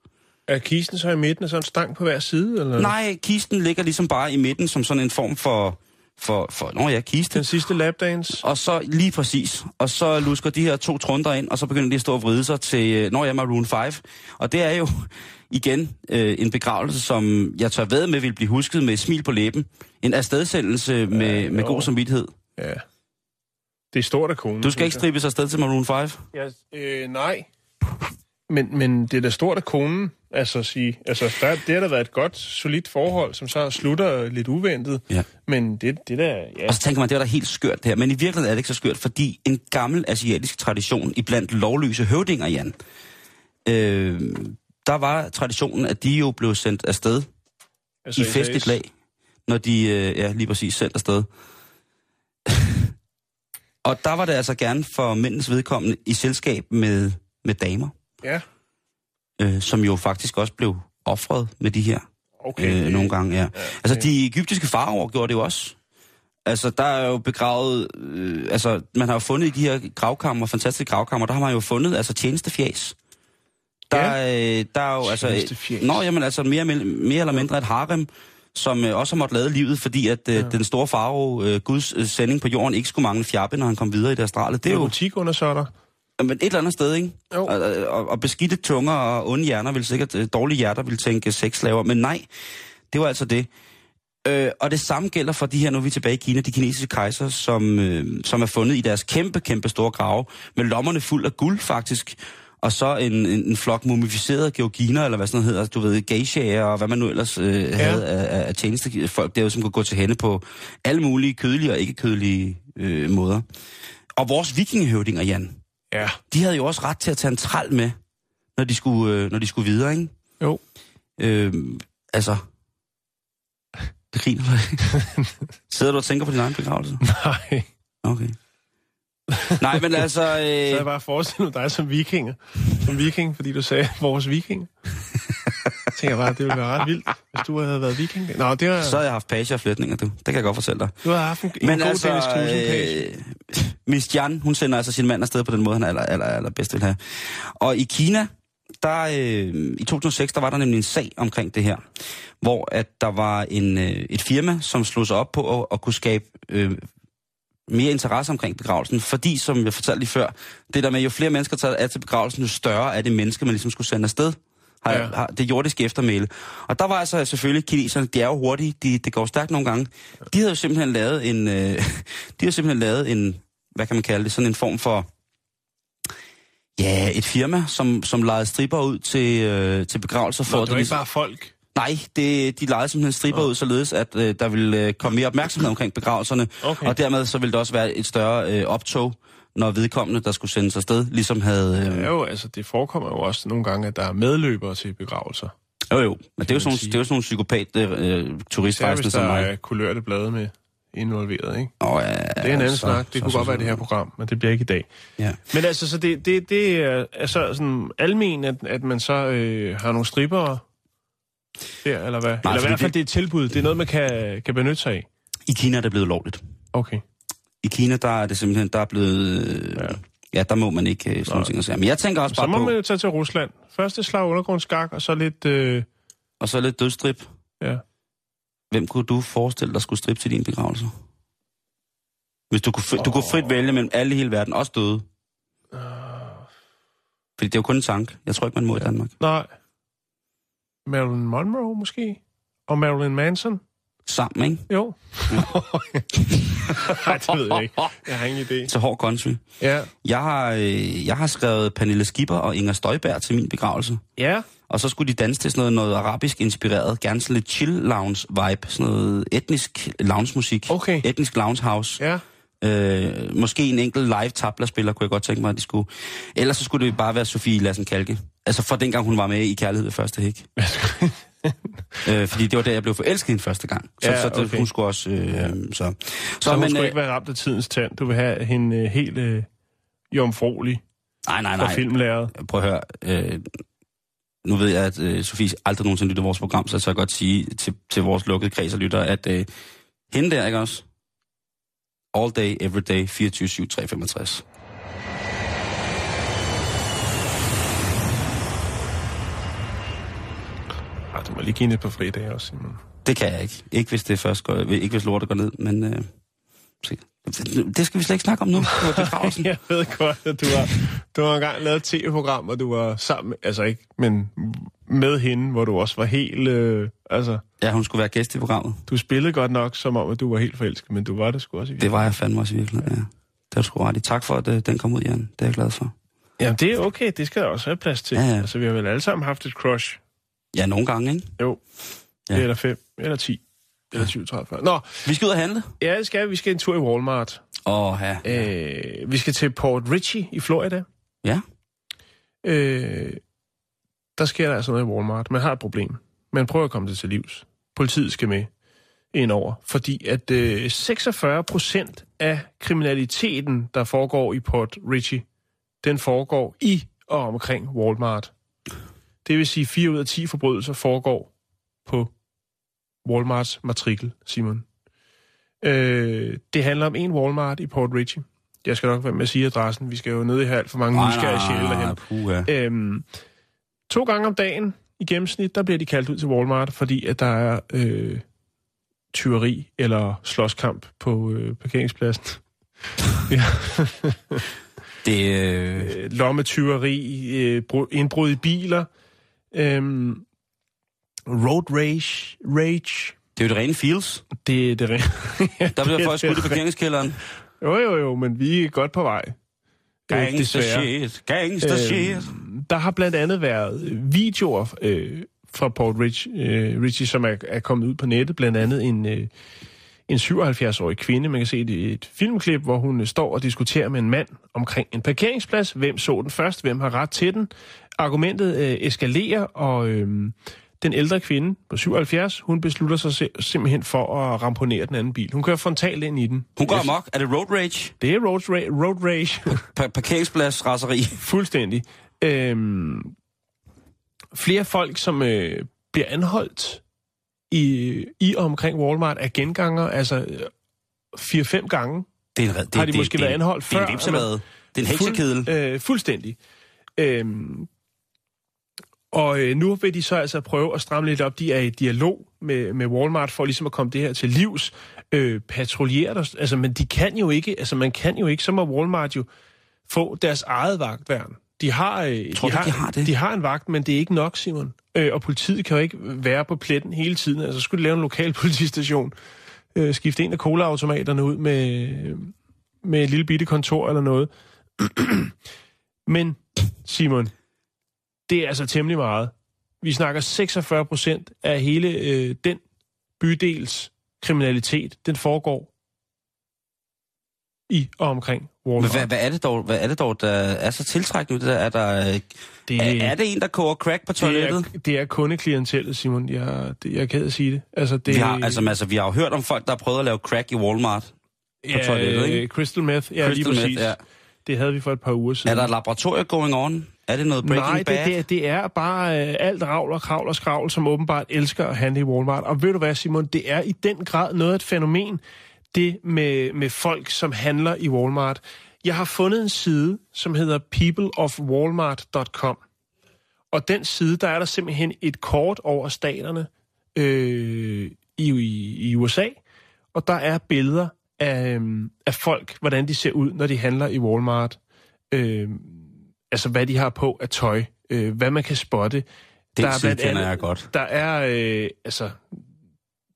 er kisten så i midten af sådan en stang på hver side? Eller? Nej, kisten ligger ligesom bare i midten som sådan en form for... for, for nå ja, kiste. Den sidste lapdance? Og så lige præcis. Og så lusker de her to trunder ind, og så begynder de at stå og vride sig til, øh, når jeg er Maroon 5. Og det er jo igen øh, en begravelse, som jeg tør ved med vil blive husket med et smil på læben. En afstedsendelse med, Ja, med jo. god samvittighed. Ja. Det er stort af konen. Du skal ikke stribes afsted til Maroon 5. jeg. Ja, øh, nej. Men, men det er da stort af konen, altså at sige. Altså, der, det har da været et godt, solidt forhold, som så slutter lidt uventet. Ja. Men det, det der, ja. Og så tænker man, det er da helt skørt det her. Men i virkeligheden er det ikke så skørt, fordi en gammel asiatisk tradition i blandt lovløse høvdinger, Jan, øh, der var traditionen, at de jo blev sendt afsted altså, i festligt lag, når de, øh, ja, lige præcis, sendt afsted. og der var det altså gerne for mændens vedkommende i selskab med, med damer. Ja. øh, som jo faktisk også blev offret med de her Okay. øh, nogle gange. Ja. Altså, de egyptiske faraoer gjorde det jo også. Altså, der er jo begravet... Øh, altså, man har jo fundet i de her gravkammer, fantastiske gravkammer, der har man jo fundet altså tjenestefjæs. Der, ja. øh, der er jo altså... Tjenestefjæs. Nå, jamen altså mere, mere eller mindre et harem, som øh, også har måttet lade livet, fordi at øh, ja. den store farao, øh, Guds øh, sending på jorden, ikke skulle mangle fjappe, når han kom videre i det astrale. Det er jo butik-undersøtter. Men et eller andet sted, ikke? Jo. Og, og, og beskidte tunger og onde hjerner vil sikkert, øh, dårlige hjerter vil tænke sexslaver, men nej, det var altså det. Øh, og det samme gælder for de her, nu er vi tilbage i Kina, de kinesiske kejser, som, øh, som er fundet i deres kæmpe, kæmpe store grave, med lommerne fuld af guld faktisk, og så en, en, en flok mumificerede georginer, eller hvad sådan noget hedder, du ved, geishaer, og hvad man nu ellers øh, ja. havde af, af tjenestefolk derude, som kunne gå til hende på alle mulige kødelige og ikke kødelige øh, måder. Og vores vikingehøvdinger, Jan, Ja. de havde jo også ret til at tage en træl med, når de skulle, øh, når de skulle videre, ikke? Jo. Øh, altså... Det griner du? Sidder du og tænker på din egen begravelse? Nej. Okay. Nej, men altså... Så har jeg Øh, bare forestillet dig som vikinger. Som viking, fordi du sagde vores viking. Tænker bare, det ville være ret vildt, hvis du havde været viking. Nå, det var... så har jeg haft page og flætninger, du. Det kan jeg godt fortælle dig. Du har haft en, en Men god altså, Dennis Knudsen-page. øh, Miss Jan, hun sender altså sin mand afsted på den måde, han aller, aller, aller bedst vil have. Og i Kina, der, øh, i 2006, der var der nemlig en sag omkring det her, hvor at der var en, øh, et firma, som slog sig op på at, at kunne skabe øh, mere interesse omkring begravelsen, fordi, som jeg fortalte lige før, det der med, jo flere mennesker der er til begravelsen, jo større er det menneske, man ligesom skulle sende afsted. Har, Ja. har, det jordiske eftermæle. Og der var altså selvfølgelig kineserne, de er jo hurtige, de, det går stærkt nogle gange. De havde jo simpelthen lavet en, øh, de havde simpelthen lavet en, hvad kan man kalde det, sådan en form for, ja, et firma, som, som lejede stripper ud til, øh, til begravelser. For Nå, det var ikke bare folk. Nej, det, de lejede simpelthen striber ud, således at øh, der ville øh, komme mere opmærksomhed omkring begravelserne. Okay. Og dermed så ville der også være et større øh, optog, når vedkommende, der skulle sendes afsted, ligesom havde... Øh, Ja, jo, altså, det forekommer jo også nogle gange, at der er medløbere til begravelser. jo, jo. Men det er jo sådan, det er jo sådan nogle psykopat øh, hvis som der mig. er kulørte blade med involveret, ikke? Oh, ja, Det er en anden så- snak. Det så- kunne så- godt være det her program, men det bliver ikke i dag. Ja. Men altså, så det, det, det er altså sådan almen, at, at man så øh, har nogle stripper der, eller hvad? eller i hvert fald det- det er et tilbud. Det er noget, man kan, kan benytte sig af. I Kina er det blevet lovligt. Okay. I Kina, der er det simpelthen, der er blevet... Øh, Ja. ja. der må man ikke øh, sådan nogle ting at sige. Men jeg tænker også Så bare må på... man jo tage til Rusland. Første slag undergrundsskak, og så lidt... Øh, Og så lidt dødstrip. ja. Hvem kunne du forestille dig skulle strippe til din begravelse? Hvis du kunne, fri, du kunne frit vælge mellem alle i hele verden, også døde. Fordi det er jo kun en tank. Jeg tror ikke, man må ja. i Danmark. Nej. Marilyn Monroe måske? Og Marilyn Manson? Sammen, ikke? Jo. Nej, det ved jeg ikke. Jeg har ingen idé. Til hård country. Ja. Jeg har, øh, jeg har skrevet Pernille Skipper og Inger Støjberg til min begravelse. Ja. Og så skulle de danse til sådan noget, noget arabisk inspireret, gerne sådan lidt chill lounge vibe, sådan noget etnisk lounge musik. Okay. Etnisk lounge house. Ja. Øh, måske en enkelt live tabla-spiller, kunne jeg godt tænke mig, at de skulle. Ellers så skulle det bare være Sofie Lassen Kalke. Altså fra dengang hun var med i Kærlighed ved første hik. øh, fordi det var der, jeg blev forelsket hende første gang. Så, Ja, så det, okay. hun skulle også... Øh, ja. Så, så, Så hun men, skulle øh, ikke være ramt af tidens tand. Du vil have hende øh, helt øh, jomfrolig Nej, nej, nej. filmlæret. Prøv at høre. Øh, nu ved jeg, at øh, Sofie aldrig nogensinde lytter vores program, så jeg godt sige til, til vores lukkede kreds og lytter, at øh, hende der, ikke også? All day, every day, 24-7, 365. Ah, du må lige give hende et par fridage også, Simon. Det kan jeg ikke. Ikke hvis det først går, ikke hvis lortet går ned, men øh, det skal vi slet ikke snakke om nu. Det. Jeg ved godt, at du har, du har engang lavet et tv-program, hvor du var sammen, altså ikke, men med hende, hvor du også var helt, øh, altså, Ja, hun skulle være gæst i programmet. du spillede godt nok, som om, at du var helt forelsket, men du var det sgu også i Det var jeg fandme også i virkeligheden, ja. Det var sgu ret i. Tak for, at øh, den kom ud, Jan. Det er jeg glad for. Jamen, det er okay, det skal der også have plads til. Ja, ja. Altså, vi har vel alle sammen haft et crush. Ja, nogle gange, ikke? Jo. Ja. Eller fem, eller 10, eller 20, 30, 40. Nå, Vi skal ud og handle. ja, det skal vi. Vi skal en tur i Walmart. Åh, ja. Øh, vi skal til Port Richey i Florida. Ja. Øh, der sker der altså noget i Walmart. Man har et problem. Man prøver at komme det til livs. Politiet skal med ind over, fordi at øh, 46 procent af kriminaliteten, der foregår i Port Richey, den foregår i og omkring Walmart. Det vil sige, 4 ud af 10 forbrydelser foregår på Walmarts matrikel, Simon. Øh, det handler om en Walmart i Port Richey. Jeg skal nok være med at sige adressen. Vi skal jo ned i her alt for mange nysgerrige sjæle derhen. puha. Øhm, to gange om dagen i gennemsnit, der bliver de kaldt ud til Walmart, fordi at der er øh, tyveri eller slåskamp på øh, parkeringspladsen. ja. Det, øh, Øh, Lommetyveri, øh, brud- indbrud i biler, øhm, road rage, rage. det er jo det rene feels. Det er det rene. ja, Der bliver er folk skudt i parkeringskælderen. Jo, jo, jo, men vi er godt på vej. Gangster shit. Gangster shit. Øhm, der har blandt andet været videoer øh, fra Port Rich, øh, Richie, som er, er kommet ud på nettet. Blandt andet en, øh, en 77-årig kvinde. Man kan se et, et filmklip, hvor hun står og diskuterer med en mand omkring en parkeringsplads. Hvem så den først? Hvem har ret til den? Argumentet øh, eskalerer, og øh, den ældre kvinde på 77, hun beslutter sig sim- simpelthen for at ramponere den anden bil. Hun kører frontalt ind i den. Hun går amok. Er det road rage? Det er road, ra- road rage. Pa- parkeringsplads raseri. Fuldstændig. Øhm, flere folk, som øh, bliver anholdt i, i og omkring Walmart, er genganger, altså øh, 4-5 gange. Det er en, det, Har de det, måske det, været anholdt det, før? Det er en. Det er en heksekedel. Fuld, øh, fuldstændig. Øhm, og øh, nu vil de så altså prøve at stramme lidt op. De er i dialog med, med Walmart for ligesom at komme det her til livs. Øh, patruljere der. Altså, men de kan jo ikke, altså man kan jo ikke, så må Walmart jo få deres eget vagtværn. De har, øh, Tror de, du har, de har det? de har en vagt, men det er ikke nok, Simon. Øh, og politiet kan jo ikke være på pletten hele tiden. Altså, skulle de lave en lokal politistation, øh, skifte en af colaautomaterne ud med, med et lille bitte kontor eller noget. Men, Simon, det er altså temmelig meget. Vi snakker 46 procent af hele øh, den bydels kriminalitet, den foregår i og omkring Men Walmart. hvad, hvad, er det dog, hvad er det dog, der er så tiltrækkende? Det der? Er, der, øh, det, er, er det en, der koger crack på det, toilettet? er, det er kundeklientellet, Simon. Jeg, det, jeg er ked at sige det. Altså, det Vi har, altså, altså, vi har jo hørt om folk, der har prøvet at lave crack i Walmart. ja, toilettet, ikke? Crystal meth, ja, Crystal lige meth, præcis. ja. Det havde vi for et par uger siden. Er der et laboratorie going on? Er det noget Breaking Nej, det, Bad? det, er- det er bare øh, alt ravl og kravl og skravl, som åbenbart elsker at handle i Walmart. Og ved du hvad, Simon, det er i den grad noget af et fænomen, det med, med folk, som handler i Walmart. Jeg har fundet en side, som hedder peopleofwalmart.com. Og den side, der er der simpelthen et kort over staterne øh, i, i, i USA, og der er billeder af, øhm, af folk, hvordan de ser ud, når de handler i Walmart. Øh, altså, hvad de har på af tøj, øh, hvad man kan spotte. Den side kender jeg godt. Der er, øh, altså,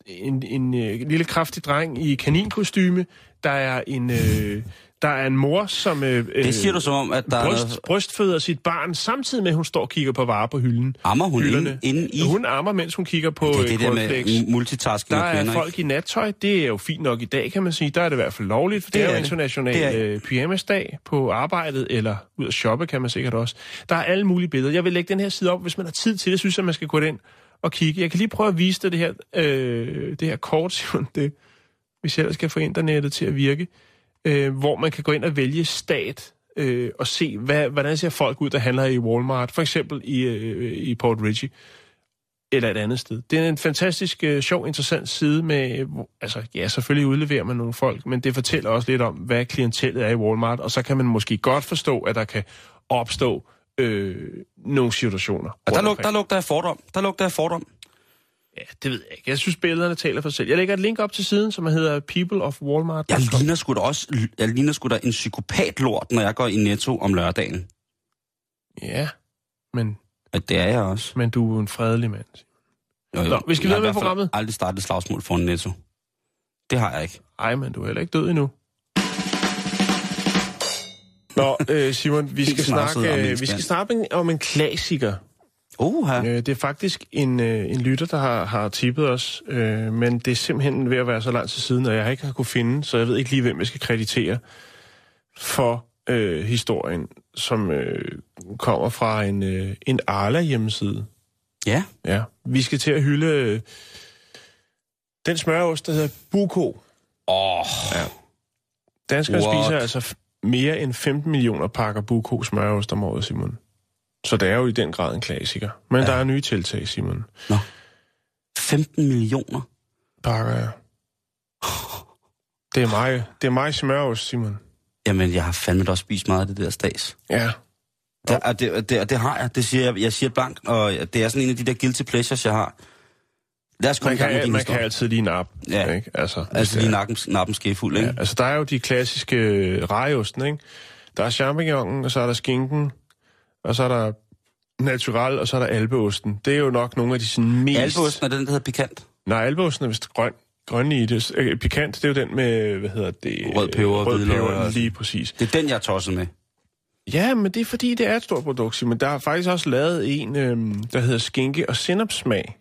en, en øh, lille kraftig dreng i kaninkostyme. Der er en, øh, der er en mor, som... Øh, Det siger du som om, at der er bryst, noget... brystføder sit barn, samtidig med, at hun står og kigger på varer på hylden. Ammer hun hylderne. inde, inde i... Hun ammer, mens hun kigger på det er øh, det der med multitasking Der er kvinder, folk i nattøj. Det er jo fint nok i dag, kan man sige. Der er det i hvert fald lovligt, for det, Det er jo er det. international Det er- øh, pyjamasdag på arbejdet, eller ud at shoppe, kan man sikkert også. Der er alle mulige billeder. Jeg vil lægge den her side op, hvis man har tid til det, synes jeg, man skal gå ind og kigge. Jeg kan lige prøve at vise dig det her, øh, det her kort, Simon, det, hvis jeg ellers skal få internettet til at virke, øh, hvor man kan gå ind og vælge stat, øh, og se, hvad, hvordan ser folk ud, der handler i Walmart, for eksempel i, øh, i Port Richey eller et andet sted. Det er en fantastisk øh, sjov, interessant side med, altså ja, selvfølgelig udleverer man nogle folk, men det fortæller også lidt om, hvad klientellet er i Walmart, og så kan man måske godt forstå, at der kan opstå øh, nogle situationer. Og der, lug, der lugter jeg fordom. Der lugter jeg fordom. Ja, det ved jeg ikke. Jeg synes, billederne taler for sig selv. Jeg lægger et link op til siden, som hedder People of Walmart. Jeg ligner sgu da også jeg ligner sgu da en psykopatlort, når jeg går i Netto om lørdagen. Ja, men, Og det er jeg også. men du er en fredelig mand. Jo, jo. Nå, vi skal Jeg har videre med hvert fald programmet. aldrig startet et slagsmål for en Netto. Det har jeg ikke. Ej, men du er heller ikke død endnu. Nå, øh, Simon, vi skal, snakke, øh, vi skal snakke om en klassiker. Her. Øh, det er faktisk en, øh, en lytter, der har, har tippet os, øh, men det er simpelthen ved at være så lang tid siden, og jeg har ikke har kunne finde, så jeg ved ikke lige, hvem jeg skal kreditere for øh, historien, som øh, kommer fra en, øh, en Arla hjemmeside. Ja. Ja, vi skal til at hylde øh, den smørost, der hedder Buko. Åh, oh, Danskere What? spiser altså mere end 15 millioner pakker Buko smørost om året, Simon. Så det er jo i den grad en klassiker. Men ja. der er nye tiltag, Simon. Nå. 15 millioner? Pakker jeg. Det er mig, det er mig smørost, Simon. Jamen, jeg har fandme også spist meget af det der stas. Ja. Det, og det, det, det har jeg, det siger jeg, jeg siger blank, og det er sådan en af de der guilty pleasures, jeg har. Lad os komme Man kan, man historie. kan altid lige nap. Ja. Ikke? Altså, Altså lige nakken, nappen skefuld, ikke? Ja, altså der er jo de klassiske øh, rejeosten, ikke? Der er champignonen, og så er der skinken, og så er der natural, og så er der albeosten. Det er jo nok nogle af de sådan mest... Albeosten er den, der hedder pikant. Nej, albeosten er vist grøn, grøn i det. Øh, pikant, det er jo den med, hvad hedder det? Rød peber, Rød hvidløg peber, og- lige præcis. Det er den, jeg er tosset med. Ja, men det er fordi, det er et stort produkt, men der er faktisk også lavet en, øhm, der hedder skinke og sennepsmag.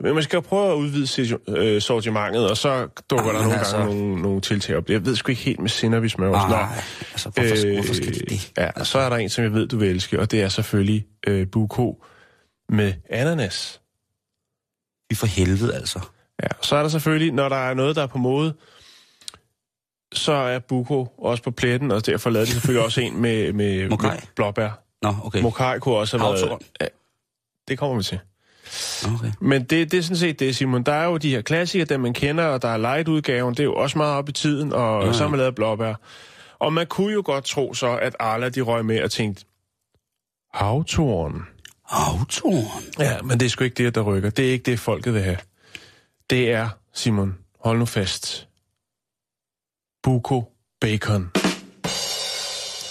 Men man skal jo prøve at udvide øh, sortimentet, og så dukker der nogle altså- gange nogle, nogle tiltag op. Jeg ved sgu ikke helt med sennep i smør. og sådan noget. Nej, altså, hvorfor, øh, hvorfor skal de det? Ja, og så er der en, som jeg ved, du vil elske, og det er selvfølgelig øh, buko med ananas. Vi for helvede, altså. Ja, så er der selvfølgelig, når der er noget, der er på mode, så er buko også på pletten, og derfor lavede de selvfølgelig også en med, med, Mokai? med blåbær. Nå, okay. Mokai kunne også have været... Havtorn. Ja, det kommer vi til. Okay. Men det, det er sådan set det, Simon. Der er jo de her klassikere, dem man kender, og der er light-udgaven. Det er jo også meget op i tiden, og Ja, så har man lavet blåbær. Og man kunne jo godt tro så, at Arla de røg med og tænkte, havtoren. Havtorn. Ja, men det er sgu ikke det, der rykker. Det er ikke det, folket vil have. Det er, Simon, hold nu fast. Buko Bacon.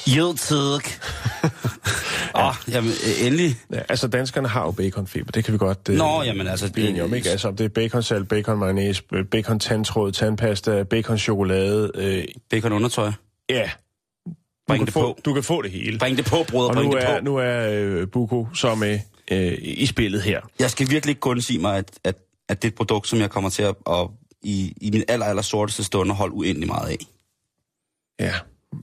Jo, tak. Åh, oh, jamen, øh, endelig. Ja, altså, danskerne har jo baconfeber. Det kan vi godt... øh, Nå, jamen, altså, blive enige om, ikke? Altså, det er baconsalt, bacon mayonnaise, bacon tandtråd, tandpasta, bacon chokolade. Øh, Bacon undertøj. ja. Du Bring det få, på. du kan få det hele. Bring det på, Og bring nu det er, på. nu er øh, Buko så med øh, i spillet her. Jeg skal virkelig ikke kun sige mig, at, at, at det er et produkt, som jeg kommer til at, at i, i min aller, aller sorteste stunder holde uendelig meget af. Ja.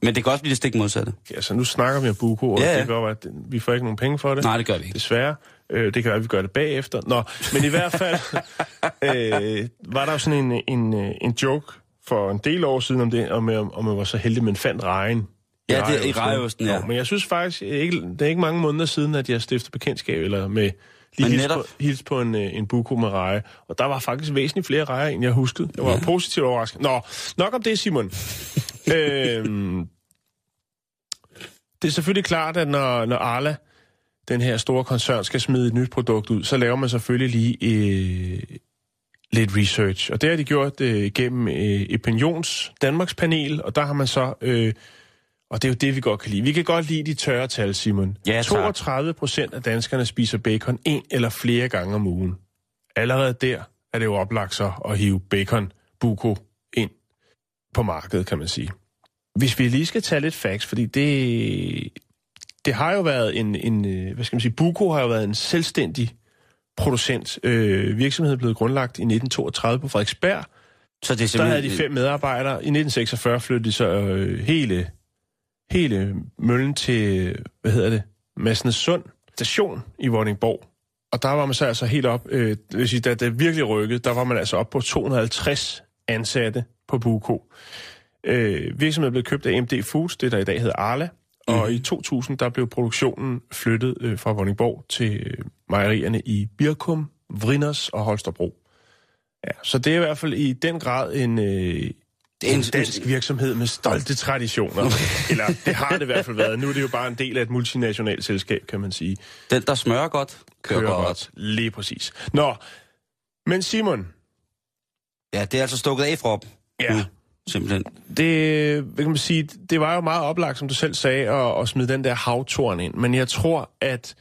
Men det kan også blive det stik modsatte. Altså, nu snakker vi om Buko, og Ja, ja, ja. det være, at vi får ikke nogen penge for det. Nej, det gør vi ikke. Desværre. Øh, det kan være, at vi gør det bagefter. Nå, men i hvert fald øh, var der jo sådan en, en, en joke for en del år siden om det, om, om, om man var så heldig, man fandt rejen. Ja, det er i rejeosten, ja. Nå, men jeg synes faktisk, ikke, det er ikke mange måneder siden, at jeg stiftede bekendtskab, eller med lige hils netop- på, hils på en, øh, en buko med reje. Og der var faktisk væsentligt flere rejer, end jeg huskede. Jeg var ja. positivt overrasket. Nå, nok om det, Simon. øhm, det er selvfølgelig klart, at når, når Arla, den her store koncern, skal smide et nyt produkt ud, så laver man selvfølgelig lige øh, lidt research. Og det har de gjort øh, gennem øh, Opinions Danmarks panel, og der har man så... Øh, og det er jo det, vi godt kan lide. Vi kan godt lide de tørre tal, Simon. Ja, tak. 32 procent af danskerne spiser bacon en eller flere gange om ugen. Allerede der er det jo oplagt så at hive bacon, buko, ind på markedet, kan man sige. Hvis vi lige skal tage lidt facts, fordi det, det har jo været en, en, øh, hvad skal man sige, Buko har jo været en selvstændig producent. Øh, virksomheden blev grundlagt i 1932 på Frederiksberg. Så det er Der simpelthen... havde de fem medarbejdere. I 1946 flyttede de så øh, hele, hele møllen til, hvad hedder det, Massenes Sund station i Vordingborg. Og der var man så altså helt op, øh, det vil sige, da det virkelig rykkede, der var man altså op på 250 ansatte på Buko. Øh, virksomheden blev købt af MD Foods, det der i dag hedder Arla, og i 2000 der blev produktionen flyttet øh, fra Vordingborg til øh, mejerierne i Birkum, Vrinders og Holstebro. Ja, så det er i hvert fald i den grad en, øh, Det er en en- dansk virksomhed med stolte traditioner. Eller det har det i hvert fald været. Nu er det jo bare en del af et multinationalt selskab, kan man sige. Den, der smører godt, kører, Kører godt. godt. Lige præcis. Nå, men Simon, Ja, det er altså stukket af fra dem. Ja. Nu, simpelthen. det, hvad kan man sige, det var jo meget oplagt, som du selv sagde, at, at smide den der havtorn ind. Men jeg tror, at,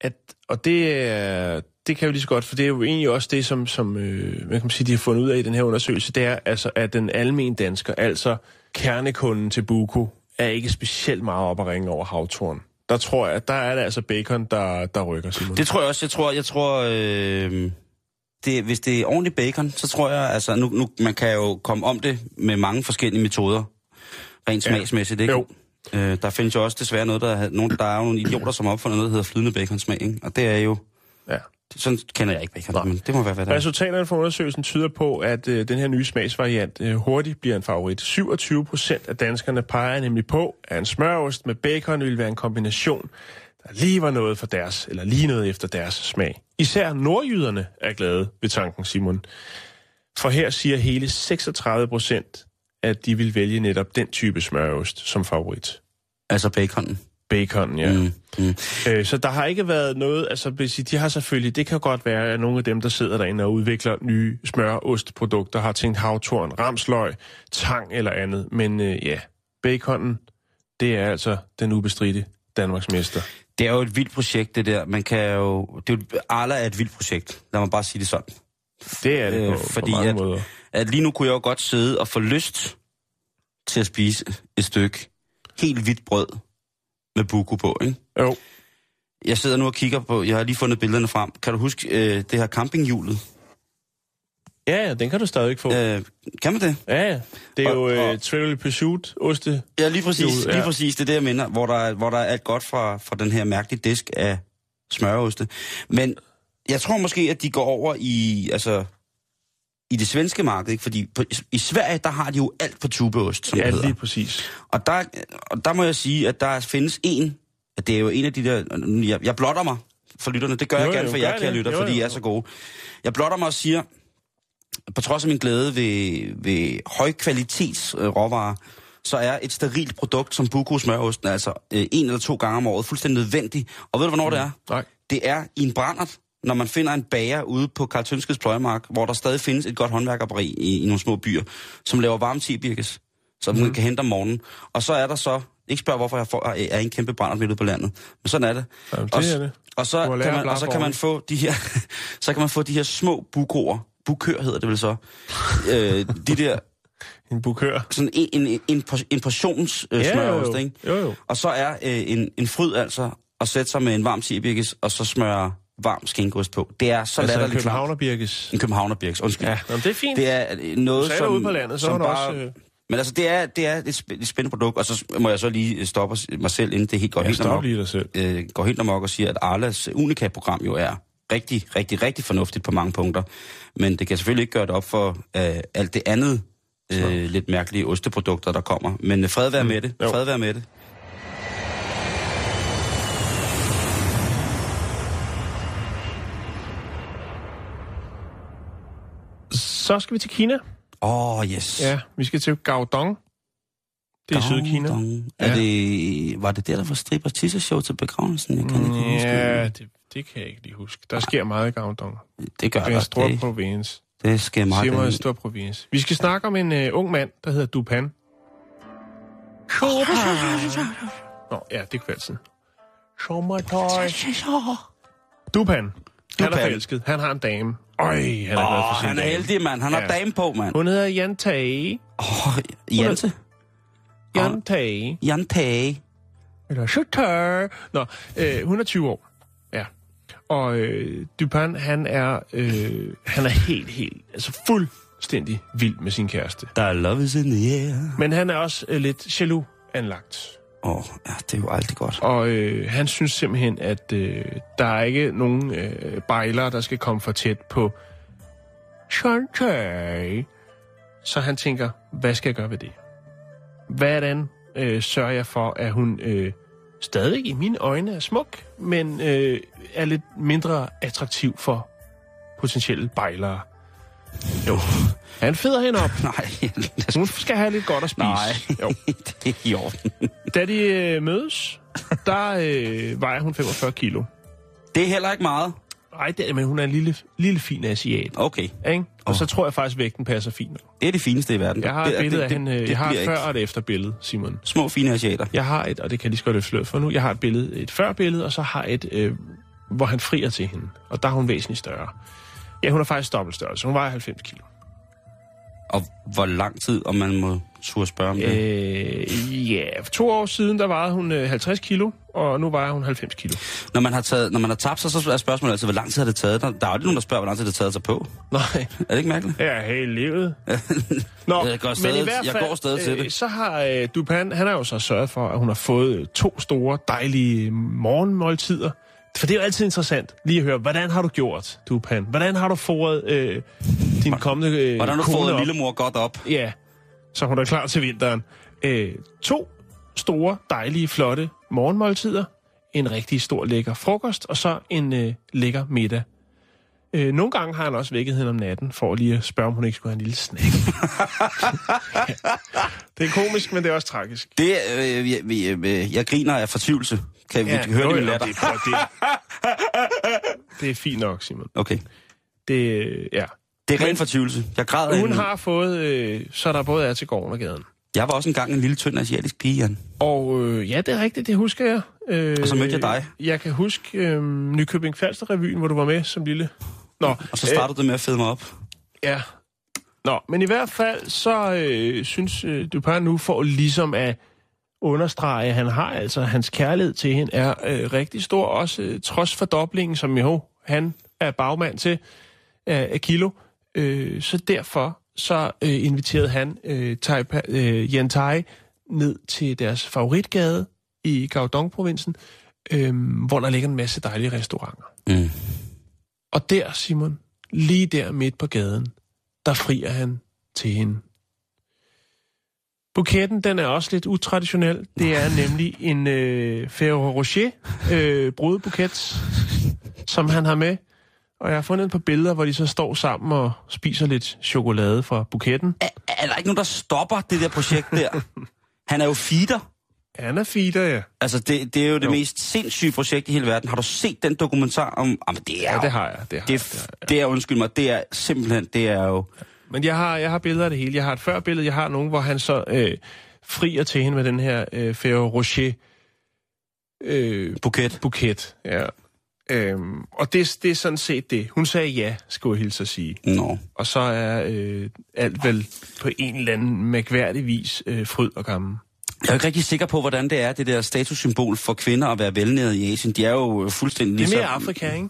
at og det, er- det kan jo lige så godt, for det er jo egentlig også det, som, som øh, hvad kan man sige, de har fundet ud af i den her undersøgelse, det er altså, at den almindelige dansker, altså kernekunden til Buko, er ikke specielt meget op at ringe over havtorn. Der tror jeg, at der er det altså bacon, der, der rykker, Simon. Det tror jeg også. Jeg tror, jeg tror øh, det, hvis det er ordentligt bacon, så tror jeg, altså nu, nu, man kan jo komme om det med mange forskellige metoder, rent smagsmæssigt, ikke? Jo. Øh, der findes jo også desværre noget, der, er- nogen, der er jo nogle idioter, som har opfundet noget, der hedder flydende baconsmag, ikke? Og det er jo, Ja. Sådan kender jeg ikke bacon, men det må være, hvad det er. Resultaterne fra undersøgelsen tyder på, at øh, den her nye smagsvariant øh, hurtigt bliver en favorit. 27 procent af danskerne peger nemlig på, at en smørost med bacon vil være en kombination, der lige var noget for deres, eller lige noget efter deres smag. Især nordjyderne er glade ved tanken, Simon. For her siger hele 36 procent, at de vil vælge netop den type smørost som favorit. Altså baconen. Bacon, ja. Mm, mm. Øh, så der har ikke været noget, altså de har selvfølgelig, det kan godt være, at nogle af dem, der sidder derinde og udvikler nye smør-ostprodukter, har tænkt havtorn, ramsløg, tang eller andet. Men øh, ja, baconen, det er altså den ubestridte Danmarks mester. Det er jo et vildt projekt, det der. Man kan jo... Det er jo, Arla er et vildt projekt. Lad mig bare sige det sådan. Det er det Øh, på, fordi på mange at- måder. At lige nu kunne jeg jo godt sidde og få lyst til at spise et stykke helt hvidt brød med buko på, ikke? Jo, Jeg sidder nu og kigger på... Jeg har lige fundet billederne frem. Kan du huske øh, det her campinghjulet? ja, ja, den kan du stadig få. Øh, kan man det? Ja, ja. Det er Og- jo og- uh, Trivial Pursuit, oste. Ja, lige præcis. Ja. Lige præcis. Det er det, jeg mener. Hvor der, er- hvor der er alt godt fra, fra den her mærkelige disk af smøreoste. Men jeg tror måske, at de går over i... Altså, i det svenske marked, ikke? fordi på, i Sverige, der har de jo alt på tubeost, som Ja, det hedder. lige præcis. Og der, og der må jeg sige, at der findes en, at det er jo en af de der, jeg, jeg blotter mig for lytterne, det gør Jo, jeg gerne jo, for gør jer, kære lytter, Jo, fordi jo. I er så gode. Jeg blotter mig og siger, på trods af min glæde ved, ved højkvalitets øh, råvarer, så er et sterilt produkt som Buko smørosten altså øh, en eller to gange om året fuldstændig nødvendigt. Og ved du, hvornår det er? Nej. Det er i en brændert, når man finder en bager ude på Karl Tønskeds pløjemark, hvor der stadig findes et godt håndværkerberi i, i nogle små byer, som laver varme tibirkes, som Mhm. man kan hente om morgenen. Og så er der så, ikke spørg hvorfor jeg får, er en kæmpe brændert midt ude på landet, men sådan er det. Jamen, det og, er det. Og så, kan man, og så kan man få de her, så kan man få de her små bukoer, bukør hedder det vel så, øh, de der, En bukør. sådan en, en, en, en portions øh, Ja, jo, smørost, jo. ikke? Jo, jo. Og så er øh, en, en fryd altså at sætte sig med en varm sibirkes, og så smøre varm skinkost på. Det er så Altså latterligt københavnerbirkes. En københavnerbirkes, undskyld. Ja, Jamen, det er fint. Det er øh, noget, som... ude på landet, så som bare, også, øh, Men altså, det er, det er et, spæ- et spændende produkt, og så må jeg så lige stoppe mig selv, inden det helt går Ja, helt amok. lige dig selv. Øh, går helt amok og siger, at Arlas Unica-program jo er rigtig, rigtig, rigtig fornuftigt på mange punkter. Men det kan selvfølgelig ikke gøre det op for øh, alt det andet øh, lidt mærkelige osteprodukter, der kommer. Men øh, fred være med det. Jo. Fred være med det. Så skal vi til Kina. Åh, oh, yes. Ja, vi skal til Gaodong. Det er i Sydkina. Dong. Er Ja. det, var det der, der var stripper tisseshow til begravelsen? Jeg kan ikke huske Ja, det. det, det kan jeg ikke lige huske. Der sker meget i Gaodong. Det gør Det er en der. stor Det, provins. det sker meget. Simon er en stor provins. Vi skal snakke om en uh, ung mand, der hedder Dupan. Nå, ja, det. Show my toy. Dupan. Han er forelsket. Han har en dame. Øj, han er glad for sin han er dame. heldig, mand. Han har Ja. dame på, mand. Hun hedder Jan Tage. Åh, Jante. Jan Tage. Jan Tage. Eller Shutter. Nå, øh, hun er 20 år. Ja. Og øh, Dupin, han er, øh, han er helt, helt, altså fuldstændig vild med sin kæreste. Der er love is in the air. Men han er også øh, lidt jaloux anlagt. Åh, oh, ja, det er jo altid godt. Og øh, han synes simpelthen, at øh, der er ikke nogen øh, bejlere, der skal komme for tæt på Shantae. Så han tænker, hvad skal jeg gøre ved det? Hvordan øh, sørger jeg for, at hun øh, stadig i mine øjne er smuk, men øh, er lidt mindre attraktiv for potentielle bejlere? Jo, han feder hende op. Nej, Hun skal have lidt godt at spise. nej, Jo. det er i orden. Da de øh, mødes, der øh, vejer hun 45 kilo. Det er heller ikke meget. Nej, det, er- men hun er en lille, lille fin asiat. Okay, Ikke? Og så tror jeg faktisk, vægten passer fint. det er det fineste i verden. Jeg har det, et billede af hende. øh, det Jeg har bliver et før ikke. og et efter billede, Simon. Små, fine asiater. Jeg har et, og det kan jeg lige så godt løfte sløret for nu, jeg har et billede, et før billede, og så har jeg et, øh, hvor han frier til hende. Og der er hun væsentligt større. Ja, hun er faktisk dobbelt størrelse. Hun vejer 90 kilo. Og hvor lang tid, om man må turde spørge om det? Øh, ja, for to år siden, der vejede hun øh, 50 kilo, og nu vejer hun 90 kilo. Når man har, taget, når man har tabt sig, så er spørgsmålet altid, hvor lang tid har det taget? Der, der er jo aldrig nogen, der spørger, hvor lang tid det har taget sig på. Nej, Er det ikke mærkeligt? Ja, hele livet. Nå, Jeg går stadig- jeg går stadig til øh, det. Så har øh, Dupin, han har jo så sørget for, at hun har fået øh, to store, dejlige morgenmåltider. For det er jo altid interessant lige at høre, hvordan har du gjort, du Pan? Hvordan har du foret øh, din kommende øh, Hvordan har du fået op? lillemor godt op? Ja, så hun er klar til vinteren. Øh, to store, dejlige, flotte morgenmåltider. En rigtig stor, lækker frokost, og så en øh, lækker middag. Øh, nogle gange har han også vækket hende om natten, for lige at spørge, om hun ikke skulle have en lille snack. det er komisk, men det er også tragisk. Det, øh, jeg, jeg, jeg griner af fortvivlelse. Kan vi ja, høre jo, det min latter? det, er- det, det er fint nok, Simon. Okay. Det, øh, ja. Det er ren fortvivlelse. Jeg græder Hun har fået, øh, så der både er til gården og gaden. Jeg var også engang en lille, tynd asiatisk pige, Jan. Og øh, ja, det er rigtigt, det husker jeg. Øh, Og så mødte jeg dig. Jeg kan huske øh, Nykøbing Falster-revyen, hvor du var med som lille. Nå, Og så startede du med at fede mig op. Øh, ja. Nå, men i hvert fald, så øh, synes øh, Dupin nu for ligesom at understrege, at han har altså, hans kærlighed til hende er øh, rigtig stor, også øh, trods fordoblingen, som jo han er bagmand til af, af Kilo. Øh, så derfor så øh, inviterede han øh, Taipa, øh, Yen Tai ned til deres favoritgade i Guangdong-provincen, øh, hvor der ligger en masse dejlige restauranter. Mm. Og der, Simon, lige der midt på gaden, der frier han til hende. Buketten, den er også lidt utraditionel. Det er nemlig en øh, Ferrero Rocher øh, brudbuket, som han har med. Og jeg har fundet et par billeder, hvor de så står sammen og spiser lidt chokolade fra buketten. Er, er der ikke nogen, der stopper det der projekt der? Han er jo feeder. Han er feeder, ja. Altså, det, det er jo det Jo. mest sindssyge projekt i hele verden. Har du set den dokumentar om... Jamen, det er Ja, det har jeg. Det har Det jeg, det har jeg. det er, undskyld mig, det er simpelthen, det er jo... Men jeg har, jeg har billeder af det hele. Jeg har et førbillede, jeg har nogen, hvor han så øh, frier til hende med den her øh, Ferrero Rocher øh, Buket. buket. Ja. Øhm, og det, det er sådan set det. Hun sagde ja, skulle jeg hilse at sige. Nå. Og så er øh, alt vel på en eller anden mærkværdig vis øh, fryd og gammel. Jeg er ikke rigtig sikker på, hvordan det er, det der statussymbol for kvinder at være velnæret i Asien. De er jo fuldstændig Det er ligesom... mere Afrika, ikke?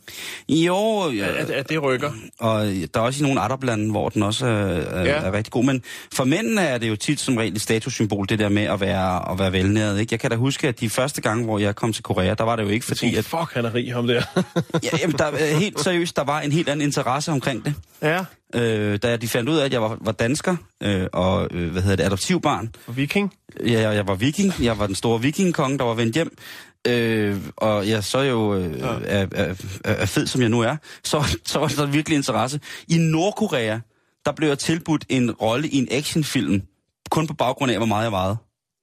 Jo, ja, At, at det rykker. og der er også i nogle arablande, hvor den også er, Ja. er rigtig god. Men for mændene er det jo tit som regel et statussymbol, det der med at være, at være velnæret. Ikke? Jeg kan da huske, at de første gange, hvor jeg kom til Korea, der var det jo ikke fordi, Fordi at... fuck, han er rig, ham der. Ja, jamen, der, er helt seriøst, der var en helt anden interesse omkring det. ja, Øh, da de fandt ud af, at jeg var, var dansker øh, og øh, hvad hedder det, adoptivbarn. og viking. Ja, jeg, jeg var viking. Jeg var den store vikingkonge, der var vendt hjem. Øh, og jeg så jo øh, Ja. er, er, er, fed, som jeg nu er, så, så var der virkelig interesse. I Nordkorea, der blev jeg tilbudt en rolle i en actionfilm, kun på baggrund af, hvor meget jeg vejede.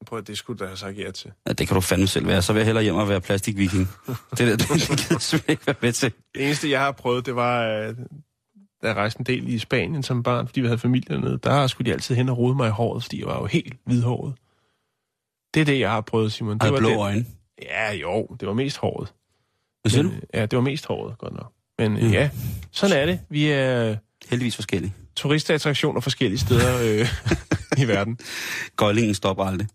Prøv at det skulle da have sagt ja til. Ja, det kan du fandme selv være. Så vil jeg hellere hjem og være plastikviking. Det, der, det, det jeg simpelthen ikke være med til. Det eneste, jeg har prøvet, det var, øh, da jeg rejste en del i Spanien som barn, fordi vi havde familie dernede, der skulle de altid hen og rode mig i håret, fordi jeg var jo helt hvidhåret. Det er det, jeg har prøvet, Simon. Det Har var blå det. øjne. Ja, jo, det var mest håret. Hvad siger du? Ja, det var mest håret, godt nok. Men mm. ja, sådan er det. Vi er Heldigvis forskellige. turistattraktioner forskellige steder øh, i verden. Gøjlingen stopper aldrig.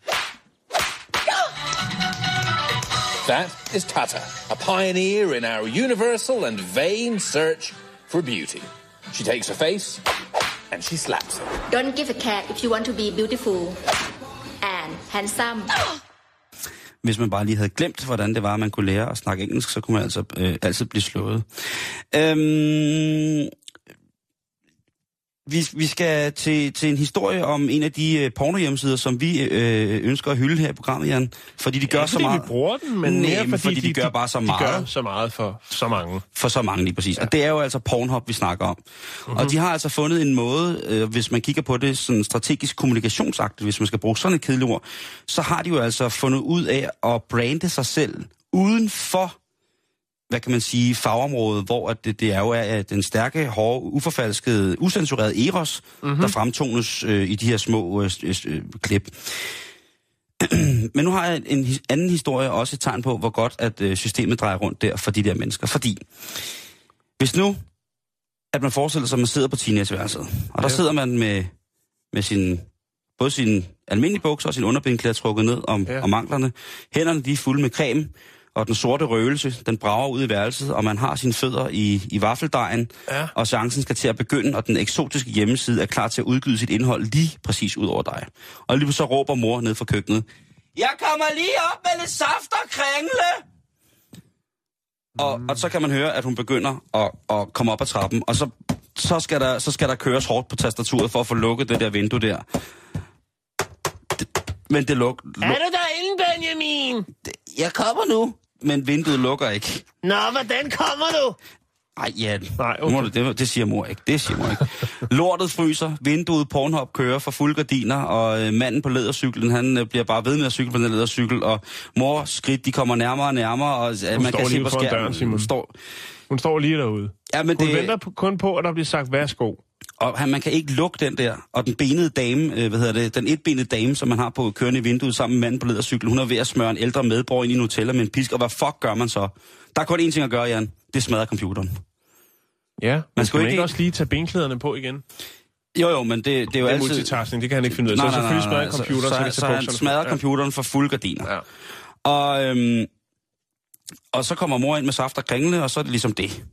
That is Tata, a pioneer in our universal and vain search for beauty. She takes her face and she slaps it. Don't give a cat if you want to be beautiful and handsome. Hvis man bare lige havde glemt, hvordan det var, at man kunne lære at snakke engelsk, så kunne man altså øh, altid blive slået. Øhm, vi, vi skal til, til en historie om en af de øh, pornohjemmesider, som vi øh, ønsker at hylde her i programmet, Jan. Fordi de gør Ikke så fordi meget... vi bruger den, men Nej, mere fordi, fordi de gør bare så De meget. gør så meget for så mange. For så mange lige præcis. Ja. Og det er jo altså Pornhub, vi snakker om. Mm-hmm. Og de har altså fundet en måde, øh, hvis man kigger på det sådan strategisk kommunikationsagtigt, hvis man skal bruge sådan et kedeligt ord, så har de jo altså fundet ud af at brande sig selv uden for hvad kan man sige, fagområdet, hvor at det, det er jo er, den stærke, hårde, uforfalskede, usensurerede eros, mm-hmm. der fremtones øh, i de her små øh, øh, klip. Men nu har jeg en his- anden historie, også et tegn på, hvor godt at øh, systemet drejer rundt der for de der mennesker. Fordi, hvis nu, at man forestiller sig, at man sidder på teenageværelset, og der Ja. sidder man med, med sin, både sin almindelige bukser og sin underbindklæder trukket ned om, ja. om anklerne. Hænderne de er fulde med creme, og den sorte røgelse, den brager ud i værelset, og man har sine fødder i, i vaffeldejen, Ja. og chancen skal til at begynde, og den eksotiske hjemmeside er klar til at udgyde sit indhold lige præcis ud over dig. Og lige så råber mor ned fra køkkenet, jeg kommer lige op med lidt saft og kringle! Og, og så kan man høre, at hun begynder at, at komme op ad trappen, og så, så, skal der, så skal der køres hårdt på tastaturet for at få lukket det der vindue der. Det, men det luk, luk, Er du derinde, Benjamin? Jeg kommer nu, men vinduet lukker ikke. Nå, hvordan kommer du? Ej, ja, Nej, okay. okay. det, det siger mor ikke. Det siger mor ikke. Lortet fryser, vinduet Pornhub kører for fulde gardiner, og øh, manden på lædercyklen, han øh, bliver bare ved med at cykle på den lædercykel, og mors skridt, de kommer nærmere og nærmere, og øh, man står kan se på skærmen. døren, Simon. står, Hun står lige derude. ja, men Hun det, venter på, kun på, at der bliver sagt værsgo. Og han, man kan ikke lukke den der. Og den benede dame, øh, hvad hedder det, den etbenede dame, som man har på kørende i vinduet sammen med manden på lædercyklen, hun er ved at smøre en ældre medborger ind i Nutella med en pisk, og hvad fuck gør man så? Der er kun én ting at gøre, Jan. Det smadrer computeren. Ja, man skal skal man ikke- ikke også lige tage benklæderne på igen? Jo, jo, men det, det er jo Det er altid... multitasking, det kan han ikke finde ud af. Så selvfølgelig smadrer computeren, så, så, så, så, så han smadrer Ja. computeren for fulde gardiner. Ja. Og, øhm, og så kommer mor ind med saft og kringle, og så er det ligesom det.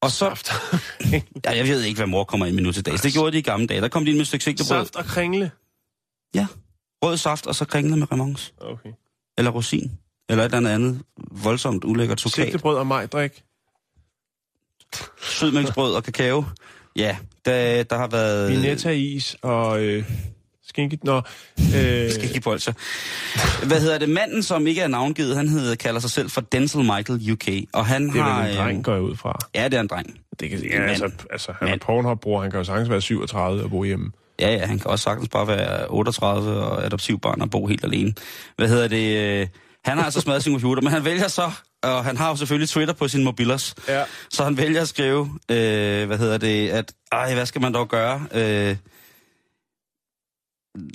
Og så... Saft. Ja, jeg ved ikke, hvad mor kommer ind med nu til dags. Det gjorde de i gamle dage. Der kom de ind med et stykke sigtebrød. Saft og kringle. Ja, rød saft, og så kringle med remons. Okay. Eller rosin. Eller et eller andet voldsomt ulækkert sukat. Sigtebrød og majdrik. Sødmælksbrød og kakao. Ja, der, der har været... Vinetta-is og øh, skinket... Nå, øh, bolcher. Hvad hedder det? Manden, som ikke er navngivet, han hedder, kalder sig selv for Denzel Michael UK. Og han det er har... en dreng, øh, går jeg ud fra. Ja, det er en dreng. Det kan, ja, altså, altså, han er Pornhub-bror, han kan jo sagtens være 37 og bo hjemme. Ja, ja, han kan også sagtens bare være 38 og adoptivbarn og bo helt alene. Hvad hedder det? øh, Han har altså smadret sin computer, men han vælger så, og han har jo selvfølgelig Twitter på sin mobilers, Ja. så han vælger at skrive, øh, hvad hedder det, at, ej, hvad skal man dog gøre, øh,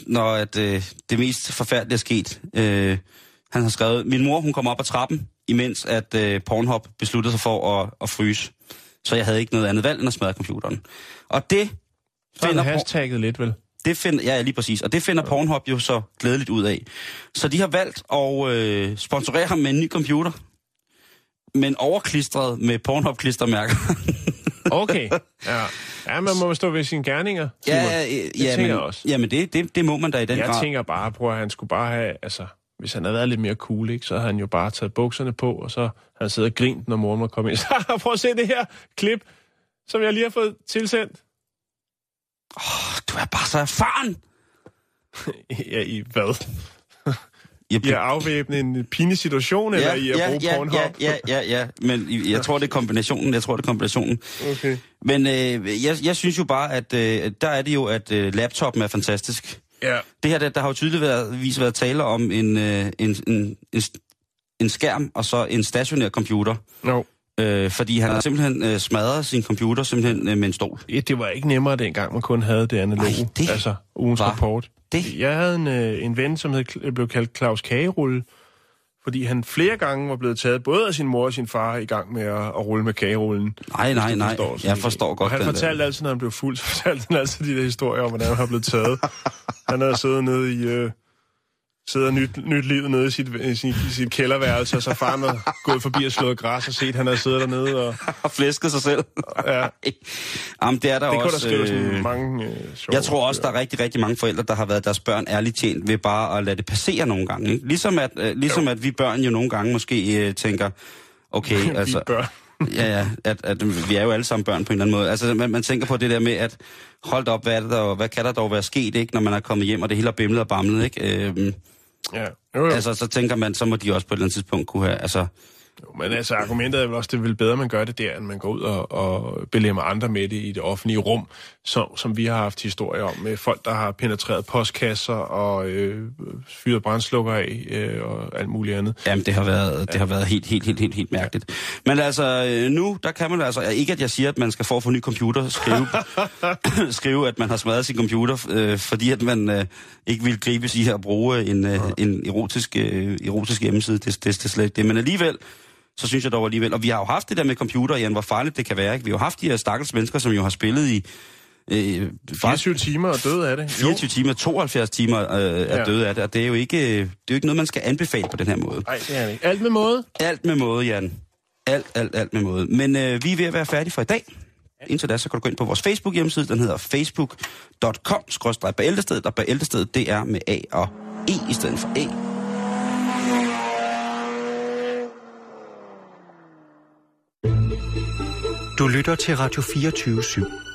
når at, øh, det mest forfærdelige er sket. Øh, han har skrevet, min mor, hun kom op ad trappen, imens at øh, Pornhub besluttede sig for at, at fryse. Så jeg havde ikke noget andet valg end at smadre computeren. Og det Så er finder hashtagget lidt, vel? det finder, ja, lige præcis. Og det finder Pornhub jo så glædeligt ud af. Så de har valgt at øh, sponsorere ham med en ny computer, men overklistret med Pornhub-klistermærker. Okay. Ja. ja, man må stå ved sine gerninger, ja, Simon. ja, det ja, tænker men, jeg også. Jamen, det, det, det må man da i den Jeg grad. tænker bare på, at han skulle bare have... Altså, hvis han havde været lidt mere cool, ikke, så havde han jo bare taget bukserne på, og så havde han siddet og grint, når moren var kommet ind. Så prøv at se det her klip, som jeg lige har fået tilsendt. Du er bare så erfaren. ja, i hvad? Jeg I at afvæbne en pinlig situation, eller i at bruge ja, Pornhub? ja, ja, ja, ja, men jeg tror, det er kombinationen. Jeg tror, det er kombinationen. Okay. Men øh, jeg, jeg synes jo bare, at øh, der er det jo, at øh, laptopen er fantastisk. Ja. Det her, der, der har jo vist været tale om en, øh, en, en, en, en skærm og så en stationær computer. No. Øh, fordi han har simpelthen øh, smadret sin computer simpelthen øh, med en stol. Ja, det var ikke nemmere dengang, man kun havde det analoge. Ej, det altså, ugens var rapport. Det. Jeg havde en, øh, en ven, som hed, blev kaldt Claus Kagerulle, fordi han flere gange var blevet taget, både af sin mor og sin far, i gang med at, at rulle med kagerullen. Nej, nej, nej. forstår, Jeg det- forstår og godt han den der. fortalte altid, når han blev fuld, så fortalte han altid de der historier om, hvordan han var blevet taget. han havde siddet nede i... Øh, siddet og nyt, nyt livet nede i sit, i sit, kælderværelse, og så faren havde gået forbi og slået græs og set, han havde siddet dernede. Og, Har flæsket sig selv. ja, Jamen, det er der det kunne der også... skrive sådan øh, mange øh, Jeg tror også, der er rigtig, rigtig mange forældre, der har været deres børn ærligt tjent ved bare at lade det passere nogle gange. Ikke? Ligesom, at, øh, ligesom at vi børn jo nogle gange måske øh, tænker, okay, Vi altså... børn. ja, ja, at, at vi er jo alle sammen børn på en eller anden måde. Altså, man, man tænker på det der med, at hold da op, hvad, er det der, hvad kan der dog være sket, ikke, når man er kommet hjem, og det hele er bimlet og bamlet, ikke? Øhm, Ja. Jo, jo. altså, så tænker man, så må de også på et eller andet tidspunkt kunne have, altså, Jo, men altså, argumentet er vel også, det vel bedre, man gør det der, end man går ud og, og belemmer andre med det i det offentlige rum, som, som vi har haft historier om, med folk, der har penetreret postkasser og øh, fyret brændslukker af øh, og alt muligt andet. Jamen, det har været, det har været helt, helt, helt, helt, helt mærkeligt. Men altså, øh, nu, der kan man altså, ikke at jeg siger, at man skal for at få ny computer, skrive, skrive at man har smadret sin computer, øh, fordi at man øh, ikke vil gribes i at bruge en, øh, en erotisk, øh, erotisk hjemmeside. Det, det, det er slet ikke det. Men alligevel, så synes jeg dog alligevel, og vi har jo haft det der med computer, Jan, hvor farligt det kan være. Ikke? Vi har jo haft de her stakkels mennesker, som jo har spillet i øh, faktisk 24 timer og død af det. 24 timer, 72 timer øh, er Ja. døde af det, og det er, jo ikke, det er jo ikke noget, man skal anbefale på den her måde. Nej, det er det ikke. Alt med måde. Alt med måde, Jan. Alt, alt, alt med måde. Men øh, vi er ved at være færdige for i dag. Indtil da, så kan du gå ind på vores Facebook-hjemmeside. Den hedder facebook.com-bæltestedet, og bæltestedet, det er med A og E i stedet for A. Du lytter til Radio 24 /7.